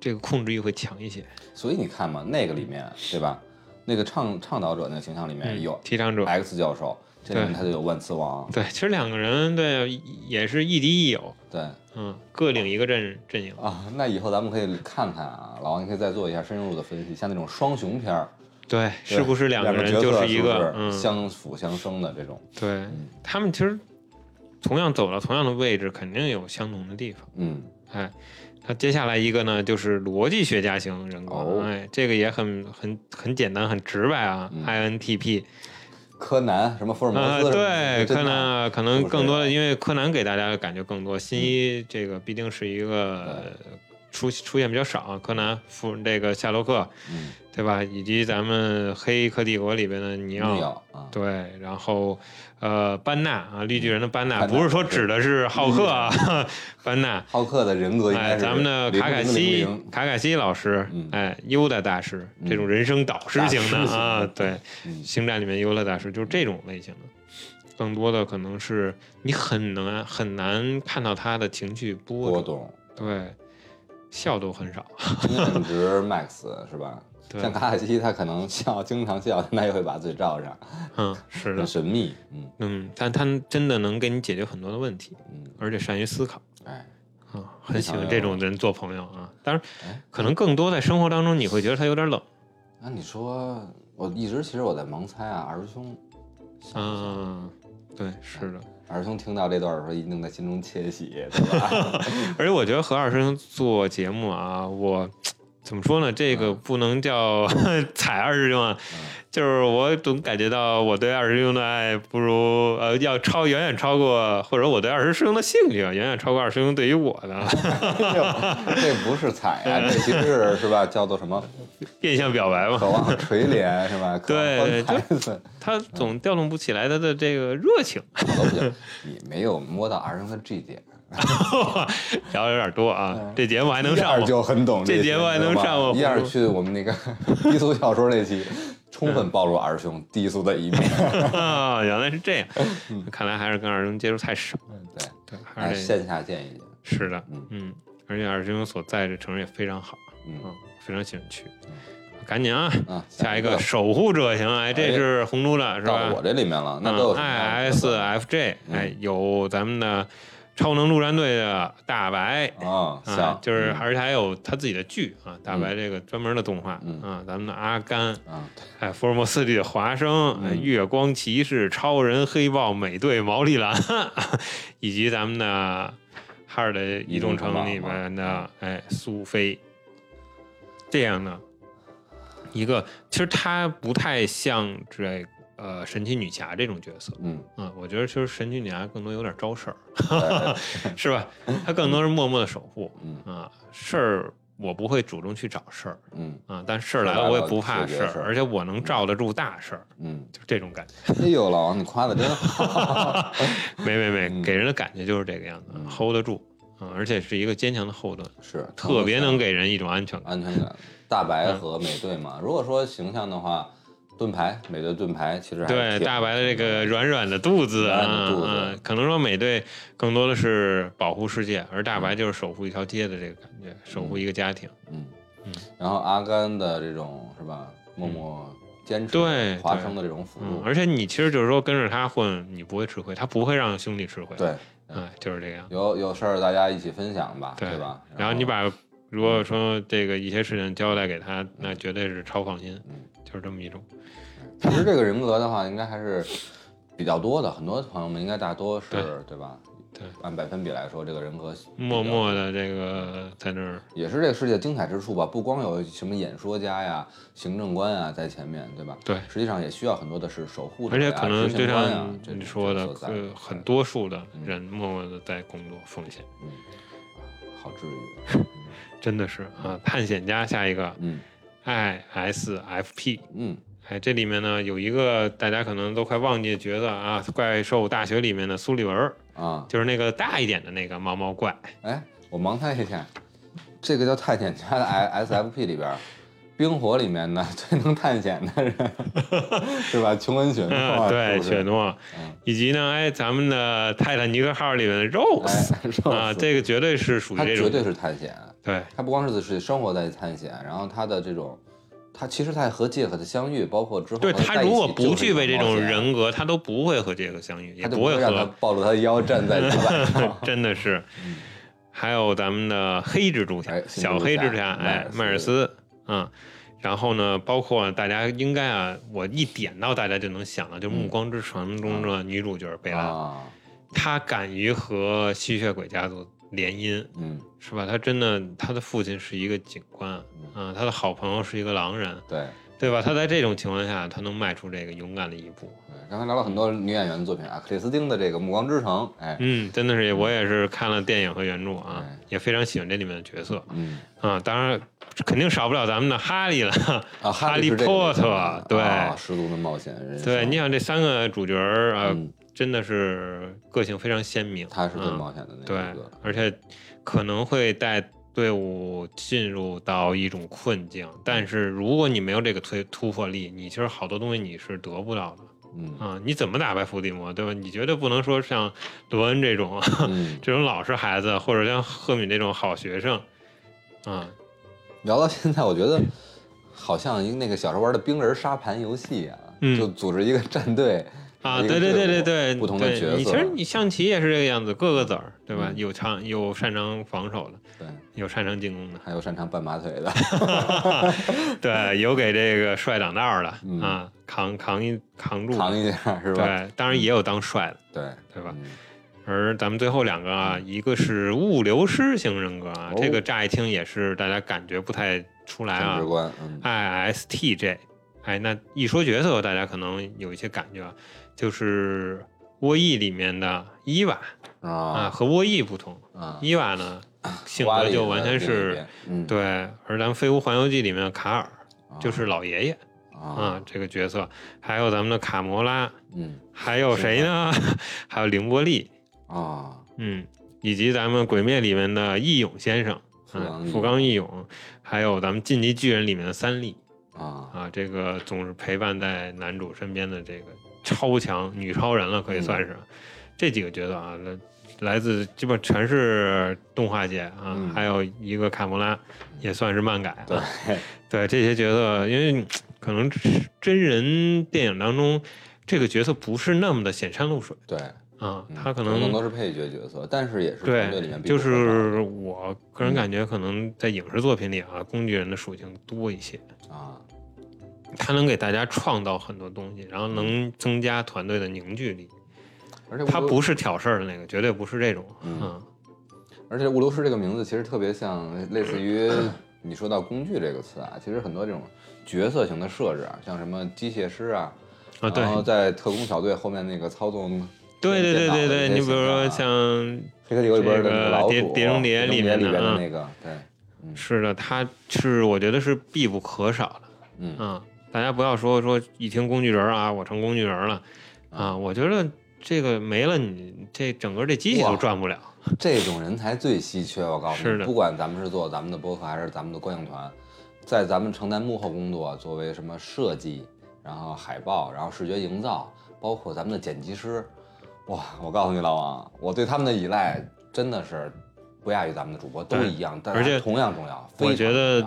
这个控制欲会强一些。所以你看嘛，那个里面对吧？那个倡倡导者那个形象里面嗯有提倡者，X 教授，这里面对他就有万磁王，对，其实两个人对也是亦敌亦友，对嗯，各领一个阵阵营。啊，那以后咱们可以看看啊，老王，你可以再做一下深入的分析，像那种双雄片儿，对，是不是两个个人就是一个相辅相生的这种？对他们其实同样走到同样的位置，肯定有相同的地方。嗯，哎，那接下来一个呢，就是逻辑学家型人格。哦哎，这个也很很很简单，很直白啊、嗯 i n t p (laughs) 柯南什么福尔摩啊、斯对，柯南啊可能更多的，因为柯南给大家的感觉更多，新一这个毕竟是一个出出现比较少啊，柯南、富这个夏洛克，嗯，对吧？以及咱们《黑客帝国》里边的尼尼奥，啊，对，然后呃，班纳啊，绿巨人的班纳，不是说指的是浩克啊，(laughs) 班纳。浩克的人格应哎，咱们的卡卡西卡卡西老师嗯，哎，优的大师，这种人生导师型的啊对，嗯星战里面优的大师就是这种类型的，更多的可能是你很难很难看到他的情绪波动，对，笑都很少，经验值 max 是吧？像，卡卡西他可能笑，经常笑，但他也会把嘴罩上，嗯，是的很，神秘，嗯嗯，但他真的能给你解决很多的问题，嗯，而且善于思考。哎，啊，很喜欢这种人做朋友啊。当然哎，可能更多在生活当中，你会觉得他有点冷。那你说，我一直其实我在盲猜啊，二师兄，嗯，对，是的。二师兄听到这段的时候，一定在心中窃喜，对吧？(laughs) 而且我觉得何老师做节目啊，我怎么说呢？这个嗯不能叫 (laughs) 踩二师兄啊，嗯就是我总感觉到我对二师兄的爱不如呃要超远远超过，或者我对二师兄的兴趣啊远远超过二师兄对于我的这不是踩啊、这其实是是吧？叫做什么？变相表白吧。渴望垂怜是吧？(laughs) 对他总调动不起来他的这个热情。你没有摸到二师兄的 G 点，(laughs) 聊的有点多啊。这节目还能一二上吗？就很懂些这节目还能上吗一二去我们那个低俗小说那期，充分暴露二兄低俗的一面。(laughs) 啊，(laughs) 原来是这样，看来还是跟二师兄接触太少。对，对，还哎，是线下见一见。是的嗯，嗯，而且二师兄所在这城市也非常好，嗯嗯，非常喜欢去。赶紧啊，啊，下一个守护者行，哎，这是红猪的是吧到我？这里面了，那都有嗯什么，ISFJ，哎，有咱们的超能陆战队的大白。啊？啊，就是嗯。而且还有他自己的剧啊，大白这个专门的动画嗯。啊，咱们的阿甘，啊，哎，福尔摩斯里的华生，月光骑士、超人、黑豹、美队、毛利兰，(laughs) 以及咱们的哈尔的移动城里面的哎苏菲，这样的一个，其实他不太像这呃神奇女侠这种角色嗯，嗯，我觉得其实神奇女侠更多有点招事儿，(laughs) 对是吧？她更多是默默的守护嗯啊，事儿我不会主动去找事儿。嗯啊，但事儿来了了我也不怕事儿，而且我能罩得住大事儿，嗯，就这种感觉。哎呦，老王你夸的真好。(laughs) (laughs) 没没没，嗯给人的感觉就是这个样子嗯，hold 得住嗯，而且是一个坚强的后盾，是特别能给人一种安全感。安全感。大白和美队嘛，如果说形象的话，盾牌，美队盾牌其实还对大白的这个软软的肚子啊可能说美队更多的是保护世界，而大白就是守护一条街的这个感觉，守护一个家庭。嗯嗯，然后阿甘的这种是吧，默默坚持对华生的这种辅嗯，助，而且你其实就是说跟着他混，你不会吃亏，他不会让兄弟吃亏。，对，嗯，就是这样。有有事儿大家一起分享吧，对吧？然后你把如果说这个一些事情交代给他，那绝对是超放心，嗯就是这么一种。其实这个人格的话，应该还是比较多的，很多朋友们应该大多是对对吧？对，按百分比来说，这个人格默默的这个在那儿，也是这个世界精彩之处吧。不光有什么演说家呀、行政官啊在前面，对吧？对实际上也需要很多的是守护者而、且可能就像你说的呃，很多数的人默默的在工作奉献，嗯，好治愈。(laughs) 真的是啊。探险家下一个嗯 ISFP，嗯。哎，这里面呢有一个大家可能都快忘记的角色啊，怪兽大学里面的苏利文儿，啊，就是那个大一点的那个毛毛怪。哎，我盲猜一下，这个叫探险家的 ISFP 里边，冰火里面的 (laughs) 最能探险的人 (laughs) 是吧？琼恩雪诺嗯，啊，对，雪诺，嗯。以及呢，哎，咱们的泰坦尼克号里面的 Rose、哎，(laughs) 是啊，这个绝对是属于这种，他绝对是探险，对。他不光是是生活在探险，然后他的这种，他其实他和杰克的相遇，包括之后对他如果不具备这种人格，他都不会和杰克相遇，也他不会让他和，暴露他的腰站在地板上。真的是。嗯。还有咱们的黑蜘蛛侠，小黑蜘蛛侠，侠哎，迈尔斯，嗯。然后呢，包括大家应该啊，我一点到大家就能想到，就《暮光之城》中的女主角贝拉，她敢于和吸血鬼家族联姻，嗯，是吧？她真的，她的父亲是一个警官，啊，她的好朋友是一个狼人，对。对吧？他在这种情况下，他能迈出这个勇敢的一步，对，刚才聊了很多女演员的作品啊，克里斯汀的这个《暮光之城》，哎，嗯，真的是，我也是看了电影和原著啊哎，也非常喜欢这里面的角色嗯啊。当然，肯定少不了咱们的哈利了，啊，(laughs) 哈利波特对啊十足的冒险人，对，你想这三个主角儿啊，嗯真的是个性非常鲜明，他是最啊冒险的那个，，而且可能会带队伍进入到一种困境，但是如果你没有这个推突破力，你其实好多东西你是得不到的嗯啊！你怎么打败伏地魔，对吧？你绝对不能说像罗恩这种嗯，这种老实孩子，或者像赫敏这种好学生啊，(laughs) 聊到现在，我觉得好像那个小时候玩的冰人沙盘游戏啊，嗯就组织一个战队啊，对对对对对，不同的角色，你其实你象棋也是这个样子，各个子儿，对吧？嗯有长有擅长防守的，对，有擅长进攻的，还有擅长半马腿的，(laughs) 对，有给这个帅挡道的、嗯啊，扛扛一扛住，扛一下是吧？对，当然也有当帅的，对对吧？嗯而咱们最后两个啊，一个是物流师型人格啊，哦这个乍一听也是大家感觉不太出来啊很直观，嗯，ISTJ。哎，那一说角色，大家可能有一些感觉，啊，就是沃伊里面的伊娃啊，和沃伊不同，伊娃呢性格就完全是对，而咱们《飞屋环游记》里面的卡尔就是老爷爷啊，这个角色，还有咱们的卡魔拉，嗯，还有谁呢？(laughs) 还有凌波丽啊，嗯，以及咱们《鬼灭》里面的义勇先生。嗯，富冈义勇，还有咱们《进击巨人》里面的三笠啊。啊，这个总是陪伴在男主身边的这个超强女超人了，可以算是。这几个角色啊，来来自基本全是动画界啊，还有一个卡魔拉也算是漫改啊。对 (laughs) 对，这些角色，因为可能真人电影当中这个角色不是那么的显山露水。对。啊，他可能更多是配角角色，但是也是团队里面。就是我个人感觉，可能在影视作品里啊，工具人的属性多一些啊。他能给大家创造很多东西，然后能增加团队的凝聚力。而且他不是挑事儿的那个，绝对不是这种。嗯。而且物流师这个名字其实特别像，类似于你说到工具这个词啊，其实很多这种角色型的设置啊，像什么机械师啊，啊，然后在特工小队后面那个操纵。对对对对对，你比如说像黑客帝国里边的《碟碟中谍》里面的那个，对，是的，它是我觉得是必不可少的。嗯大家不要说说一听工具人啊，我成工具人了啊，我觉得这个没了，你这整个这机器都转不了。这种人才最稀缺，我告诉你，不管咱们是做咱们的播客还是咱们的观影团，在咱们承担幕后工作，作为什么设计，然后海报，然后视觉营造，包括咱们的剪辑师。哇，我告诉你老王，我对他们的依赖真的是不亚于咱们的主播，都一样，而且同样重要。我觉得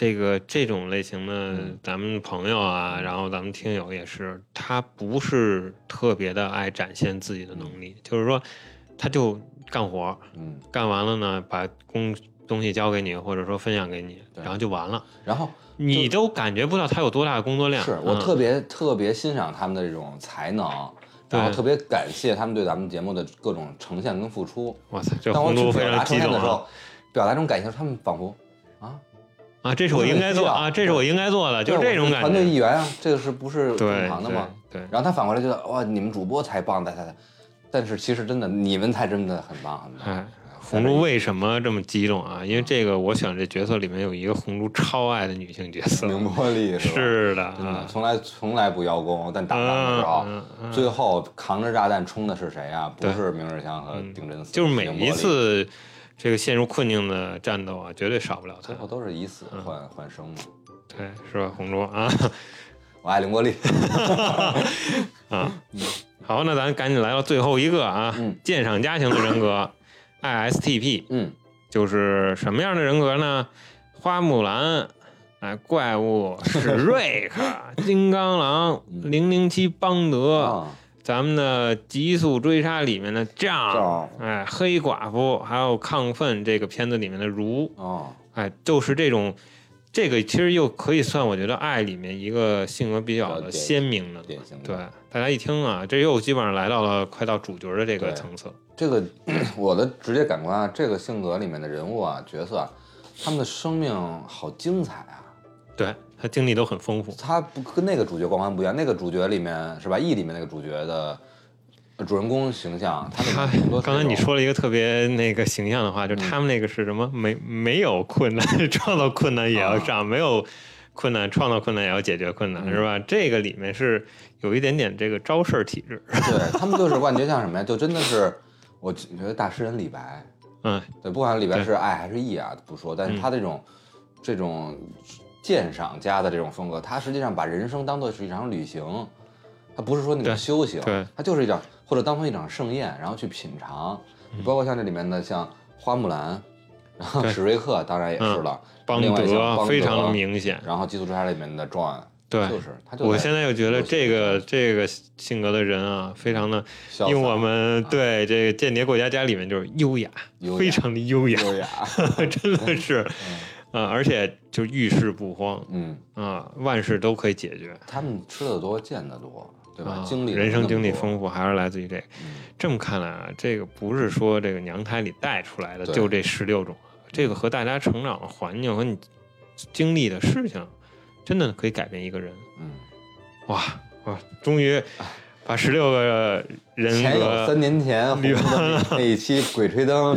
这个这种类型的咱们朋友啊，然后咱们听友也是，他不是特别的爱展现自己的能力，就是说他就干活，嗯，干完了呢，把工东西交给你，或者说分享给你，然后就完了，然后你都感觉不到他有多大的工作量。是我特别特别欣赏他们的这种才能。然后特别感谢他们对咱们节目的各种呈现跟付出。哇塞，这当我去表达呈现的时候，表达这种感谢，他们仿佛啊啊，这是我应该做啊，这是我应该做的，就是这种感觉。团队一员啊，这个是不是正常的吗？对。然后他反过来觉得哇，你们主播才棒，才才，但是其实真的你们才真的很棒很棒。红珠为什么这么激动啊？因为这个，我想这角色里面有一个红珠超爱的女性角色，明波丽是的，真的从来从来不邀功，但打仗的时候，最后扛着炸弹冲的是谁啊？不是明日香和丁真司，就是每一次这个陷入困境的战斗啊，绝对少不了他。最后都是以死换换生嘛。对，是吧？红桌啊，(laughs) 我爱凌波丽啊。好，那咱赶紧来到最后一个啊，鉴赏家型的人格。(laughs) ISTP，嗯，就是什么样的人格呢？花木兰，哎，怪物史瑞克，(laughs) 金刚狼，零零七邦德，咱们的极速追杀里面的仗，哎，黑寡妇，还有亢奋这个片子里面的如，哦，哎，就是这种，这个其实又可以算我觉得爱里面一个性格比较的鲜明的，典型对，大家一听啊，这又基本上来到了快到主角的这个层次。这个 (clears throat) 我的直接感官啊，这个性格里面的人物啊，角色，他们的生命好精彩啊！对他经历都很丰富。他不跟那个主角光环不一样，那个主角里面是吧？E 里面那个主角的主人公形象，他刚才你说了一个特别那个形象的话，就他们那个是什么？没没有困难，(laughs) 创造困难也要上；没有困难，创造困难也要解决困难，是吧？这个里面是有一点点这个招事体质。(laughs) 对他们就是感觉像什么呀？就真的是。我觉得大诗人李白，嗯，对，不管李白是爱还是义啊，不说，但是他这种这种鉴赏家的这种风格，他实际上把人生当做是一场旅行，他不是说那种修行，对，他就是一场或者当成一场盛宴，然后去品尝。你包括像这里面的像花木兰，然后史瑞克当然也是了，邦德非常的明显，然后《基督之杀》里面的 John。对，就是他。我现在又觉得这个这个性格的人啊，非常的，因为我们对这个间谍过家家里面就是优雅，非常的优雅，优雅，(laughs) 真的是，啊，而且就遇事不慌，嗯啊，万事都可以解决。他们吃的多，见的多，对吧？经历人生经历丰富，还是来自于这个。这么看来啊，这个不是说这个娘胎里带出来的，就这十六种，这个和大家成长的环境和你经历的事情。真的可以改变一个人。嗯，哇哇，终于把十六个人前有格三年前 (laughs) 那一期《鬼吹灯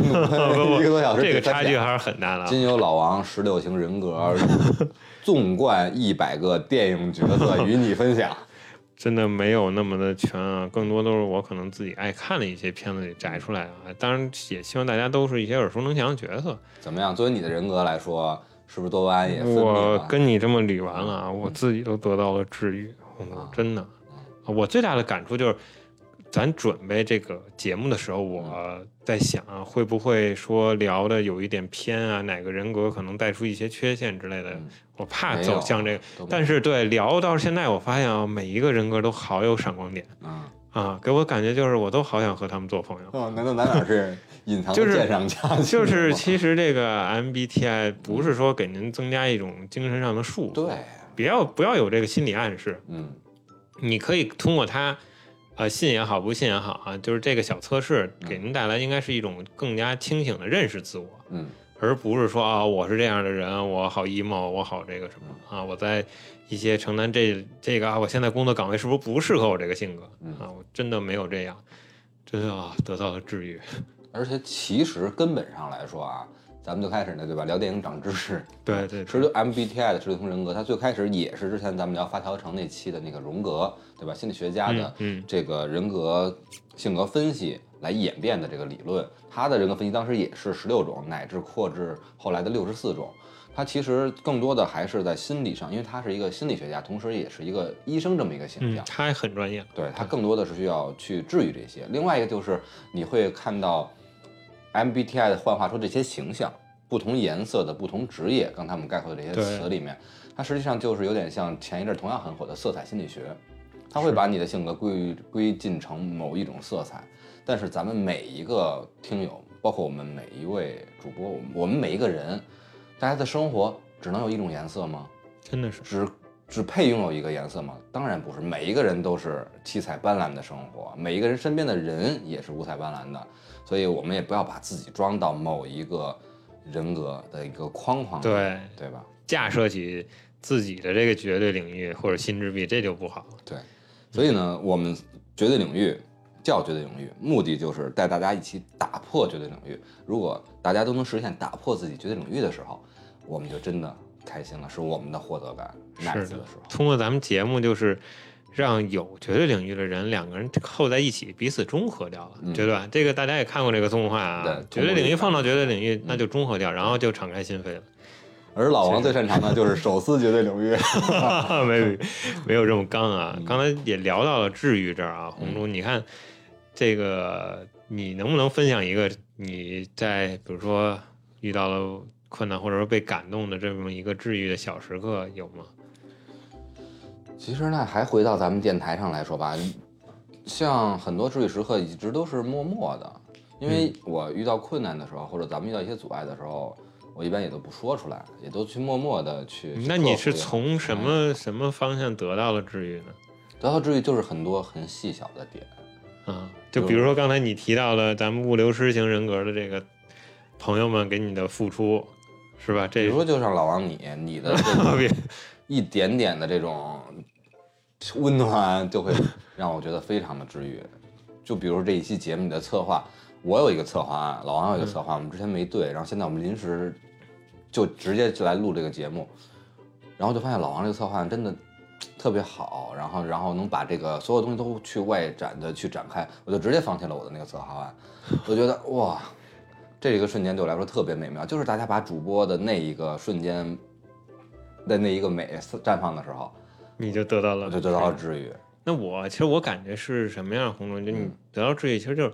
(laughs) (laughs)》一个多小时，这个差距还是很大的啊。今有老王十六型人格，纵贯一百个电影角色与你分享。真的没有那么的全啊，更多都是我可能自己爱看的一些片子里摘出来啊。当然，也希望大家都是一些耳熟能详的角色。怎么样？作为你的人格来说，是不是多巴胺也分泌我？跟你这么捋完了啊，我自己都得到了治愈，真的。我最大的感触就是，咱准备这个节目的时候，我在想啊，会不会说聊的有一点偏啊，哪个人格可能带出一些缺陷之类的，嗯。我怕走向这个。但是对聊到现在，我发现啊，每一个人格都好有闪光点。啊，啊，给我感觉就是我都好想和他们做朋友。哦，难道咱俩是隐藏就是的鉴赏家？(laughs) 就是其实这个 MBTI 不是说给您增加一种精神上的束缚，对，不要不要有这个心理暗示，嗯。你可以通过它，呃，信也好，不信也好啊，就是这个小测试嗯给您带来应该是一种更加清醒的认识自我，嗯而不是说啊，我是这样的人，我好 emo，我好这个什么啊，我在一些承担这这个啊，我现在工作岗位是不是不适合我这个性格嗯啊？我真的没有这样，真的啊，得到了治愈。(laughs) 而且其实根本上来说啊，咱们就开始呢，对吧？聊电影长知识，(laughs) 对对十六 MBTI 的十六型人格，它最开始也是之前咱们聊发条城那期的那个荣格，对吧？心理学家的这个人格性格分析来演变的这个理论，他的人格分析当时也是十六种，乃至扩至后来的六十四种。他其实更多的还是在心理上，因为他是一个心理学家，同时也是一个医生这么一个形象，。嗯他也很专业，对他更多的是需要去治愈这些。另外一个就是你会看到 MBTI 的幻化出这些形象，不同颜色的不同职业，刚才我们概括的这些词里面，它实际上就是有点像前一阵同样很火的色彩心理学，它会把你的性格归归进成某一种色彩。但是咱们每一个听友，包括我们每一位主播，我们我们每一个人，大家的生活只能有一种颜色吗？真的是。只只配拥有一个颜色吗？当然不是，每一个人都是七彩斑斓的生活，每一个人身边的人也是五彩斑斓的，所以我们也不要把自己装到某一个人格的一个框框里，对对吧？架设起自己的这个绝对领域或者心智壁，这就不好。对，所以呢，我们绝对领域叫绝对领域，目的就是带大家一起打破绝对领域。如果大家都能实现打破自己绝对领域的时候，我们就真的开心了，是我们的获得感是的的时候。通过咱们节目，就是让有绝对领域的人两个人扣在一起，彼此中和掉了，嗯对吧？这个大家也看过这个动画啊对，绝对领域放到绝对领域，嗯那就中和掉，然后就敞开心扉了。而老王最擅长的就是手撕绝对领域。(laughs) (laughs) 没没有这么刚啊！嗯刚才也聊到了治愈这儿啊，红猪，你看这个，你能不能分享一个你在比如说遇到了困难或者说被感动的这么一个治愈的小时刻有吗？其实呢，还回到咱们电台上来说吧，像很多治愈时刻一直都是默默的，因为我遇到困难的时候，或者咱们遇到一些阻碍的时候，我一般也都不说出来，也都去默默的去。那你是从什嗯么什么方向得到了治愈呢？得到治愈，就是很多很细小的点。啊，就比如说刚才你提到了咱们物流师型人格的这个朋友们给你的付出，是吧？这比如说，就像老王你，你的这 (laughs) 种别一点点的这种温暖，就会 (laughs) 让我觉得非常的治愈。就比如这一期节目的策划，我有一个策划案，老王有一个策划，我们之前没对，然后现在我们临时就直接就来录这个节目，然后就发现老王这个策划案真的特别好，然后然后能把这个所有东西都去外展的去展开，我就直接放弃了我的那个策划案，我觉得哇，这个瞬间对我来说特别美妙，就是大家把主播的那一个瞬间的那一个美绽放的时候，你就得到了，就得到了治愈。那我其实我感觉是什么样的红中？就你嗯得到治愈，其实就是，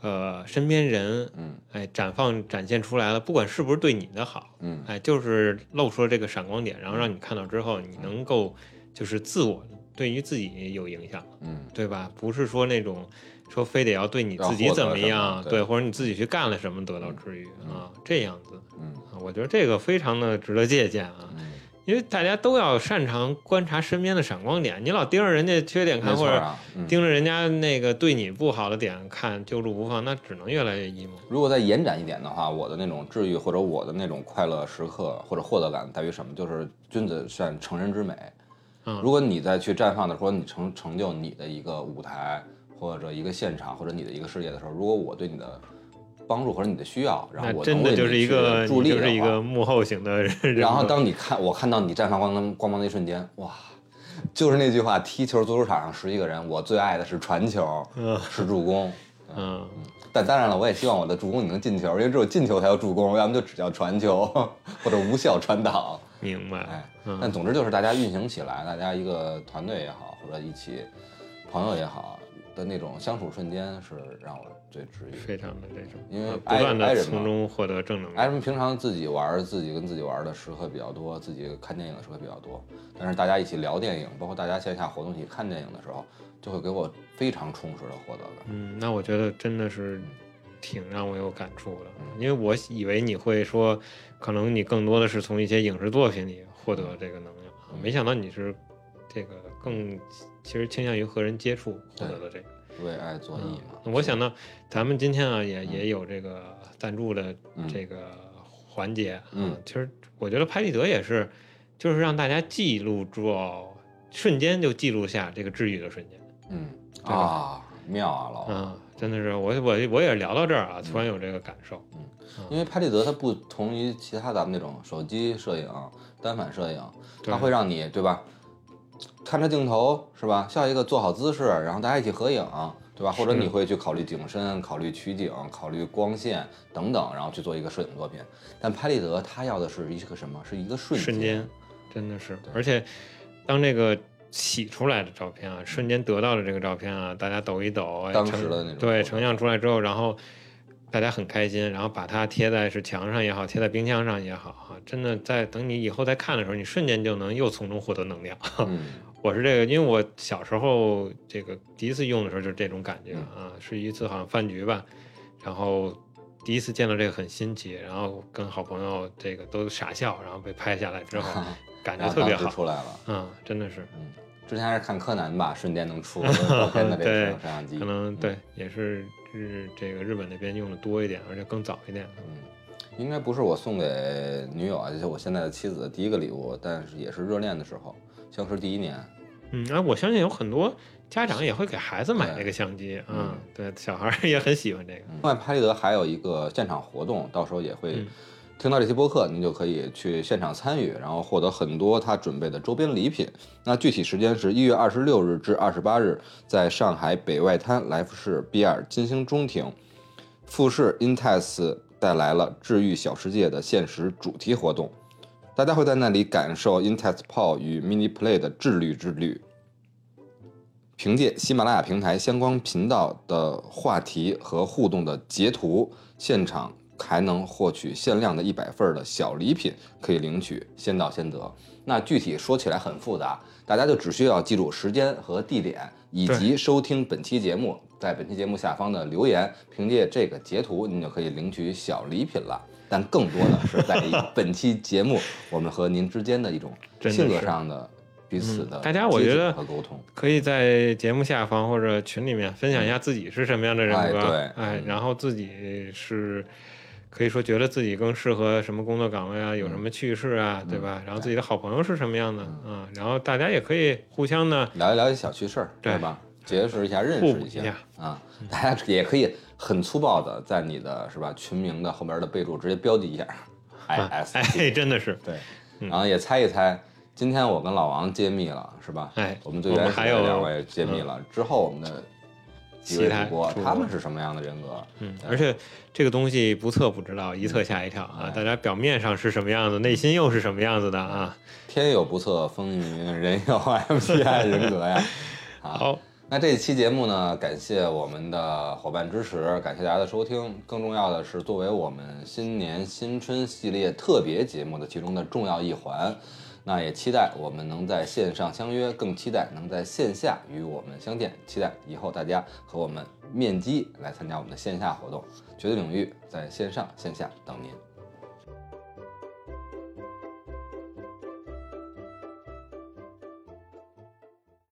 呃，身边人，嗯。哎，绽放展现出来了，不管是不是对你的好，嗯。哎，就是露出了这个闪光点，然后让你看到之后，你能够就是自我对于自己有影响，嗯。对吧？不是说那种说非得要对你自己怎么样，么对。对，或者你自己去干了什么得到治愈嗯。啊，这样子。嗯。啊，我觉得这个非常的值得借鉴啊。嗯因为大家都要擅长观察身边的闪光点，你老盯着人家缺点看，或者盯着人家那个对你不好的点看，揪住不放，那只能越来越 emo。如果再延展一点的话，我的那种治愈或者我的那种快乐时刻或者获得感在于什么？就是君子善成人之美。嗯，如果你再去绽放的时候，你成成就你的一个舞台或者一个现场或者你的一个事业的时候，如果我对你的。帮助或者你的需要，然后我真的就是一个助力，就是一个幕后型的人。(laughs) 然后当你看我看到你绽放光光芒的一瞬间，哇，就是那句话：踢球足球场上十一个人，我最爱的是传球，是助攻。(laughs) 嗯，但当然了，我也希望我的助攻你能进球，因为只有进球才有助攻，要么就只叫传球或者无效传导。(laughs) 明白。哎，但总之就是大家运行起来，大家一个团队也好，或者一起朋友也好的那种相处瞬间，是让我。最治愈，非常的这种，因为不断的从中获得正能量。艾人平常自己玩，自己跟自己玩的时刻比较多，自己看电影的时刻比较多。但是大家一起聊电影，包括大家线下活动一起看电影的时候，就会给我非常充实的获得感。嗯，那我觉得真的是挺让我有感触的，因为我以为你会说，可能你更多的是从一些影视作品里获得这个能量，没想到你是这个更其实倾向于和人接触获得的这个。为爱作义嘛，我想到咱们今天啊，也也有这个赞助的这个环节嗯，其实我觉得拍立得也是，就是让大家记录住，瞬间就记录下这个治愈的瞬间。嗯啊，妙啊，老嗯，真的是我我我也聊到这儿啊，突然有这个感受。嗯，因为拍立得它不同于其他咱们那种手机摄影、单反摄影，它会让你对吧？看着镜头是吧？下一个做好姿势，然后大家一起合影，对吧？或者你会去考虑景深、考虑取景、考虑光线等等，然后去做一个摄影作品。但拍立得它要的是一个什么？是一个瞬瞬间，真的是。而且当这个洗出来的照片啊，瞬间得到的这个照片啊，大家抖一抖，当时的那种对成像出来之后，然后大家很开心，然后把它贴在是墙上也好，贴在冰箱上也好，哈，真的在等你以后再看的时候，你瞬间就能又从中获得能量。(laughs) 我是这个，因为我小时候这个第一次用的时候就是这种感觉啊，是一次好像饭局吧，然后第一次见到这个很新奇，然后跟好朋友这个都傻笑，然后被拍下来之后，感 (laughs) 觉特别好，出来了，嗯，真的是，嗯，之前还是看柯南吧，瞬间能出照片的这个摄像机，可能对，也是日这个日本那边用的多一点，而且更早一点，嗯，应该不是我送给女友啊，就是我现在的妻子的第一个礼物，但是也是热恋的时候。相识第一年，嗯，哎，我相信有很多家长也会给孩子买这个相机，嗯，对，小孩也很喜欢这个。另外，拍立得还有一个现场活动，到时候也会听到这期播客，您就可以去现场参与，然后获得很多他准备的周边礼品。那具体时间是一月二十六日至二十八日，在上海北外滩来福士 B 二金星中庭，富士 Intex 带来了治愈小世界的限时主题活动。大家会在那里感受 Intex Pro 与 Mini Play 的智律之旅。凭借喜马拉雅平台相关频道的话题和互动的截图，现场还能获取限量的一百份的小礼品，可以领取，先到先得。那具体说起来很复杂，大家就只需要记住时间和地点，以及收听本期节目，在本期节目下方的留言，凭借这个截图，您就可以领取小礼品了。但更多的是在 (laughs) 本期节目，我们和您之间的一种性格上的彼此的大家我觉得和沟通，可以在节目下方或者群里面分享一下自己是什么样的人格，对，哎，然后自己是可以说觉得自己更适合什么工作岗位啊，有什么趣事啊，对吧？然后自己的好朋友是什么样的啊？然后大家也可以互相呢聊一聊一小趣事儿，对吧？结识一下，认识一下啊！大家也可以很粗暴的在你的是吧群名的后边的备注直接标记一下，I S，哎，真的是对，然后也猜一猜，今天我跟老王揭秘了是吧？哎，我们最原始的两位揭秘了之后，我们的几位主播他们是什么样的人格？嗯，而且这个东西不测不知道，一测吓一跳啊！大家表面上是什么样子，内心又是什么样子的啊？天有不测风云，人有 MBTI 人格呀！(laughs) 好。那这期节目呢，感谢我们的伙伴支持，感谢大家的收听。更重要的是，作为我们新年新春系列特别节目的其中的重要一环，那也期待我们能在线上相约，更期待能在线下与我们相见。期待以后大家和我们面基来参加我们的线下活动，绝对领域在线上线下等您。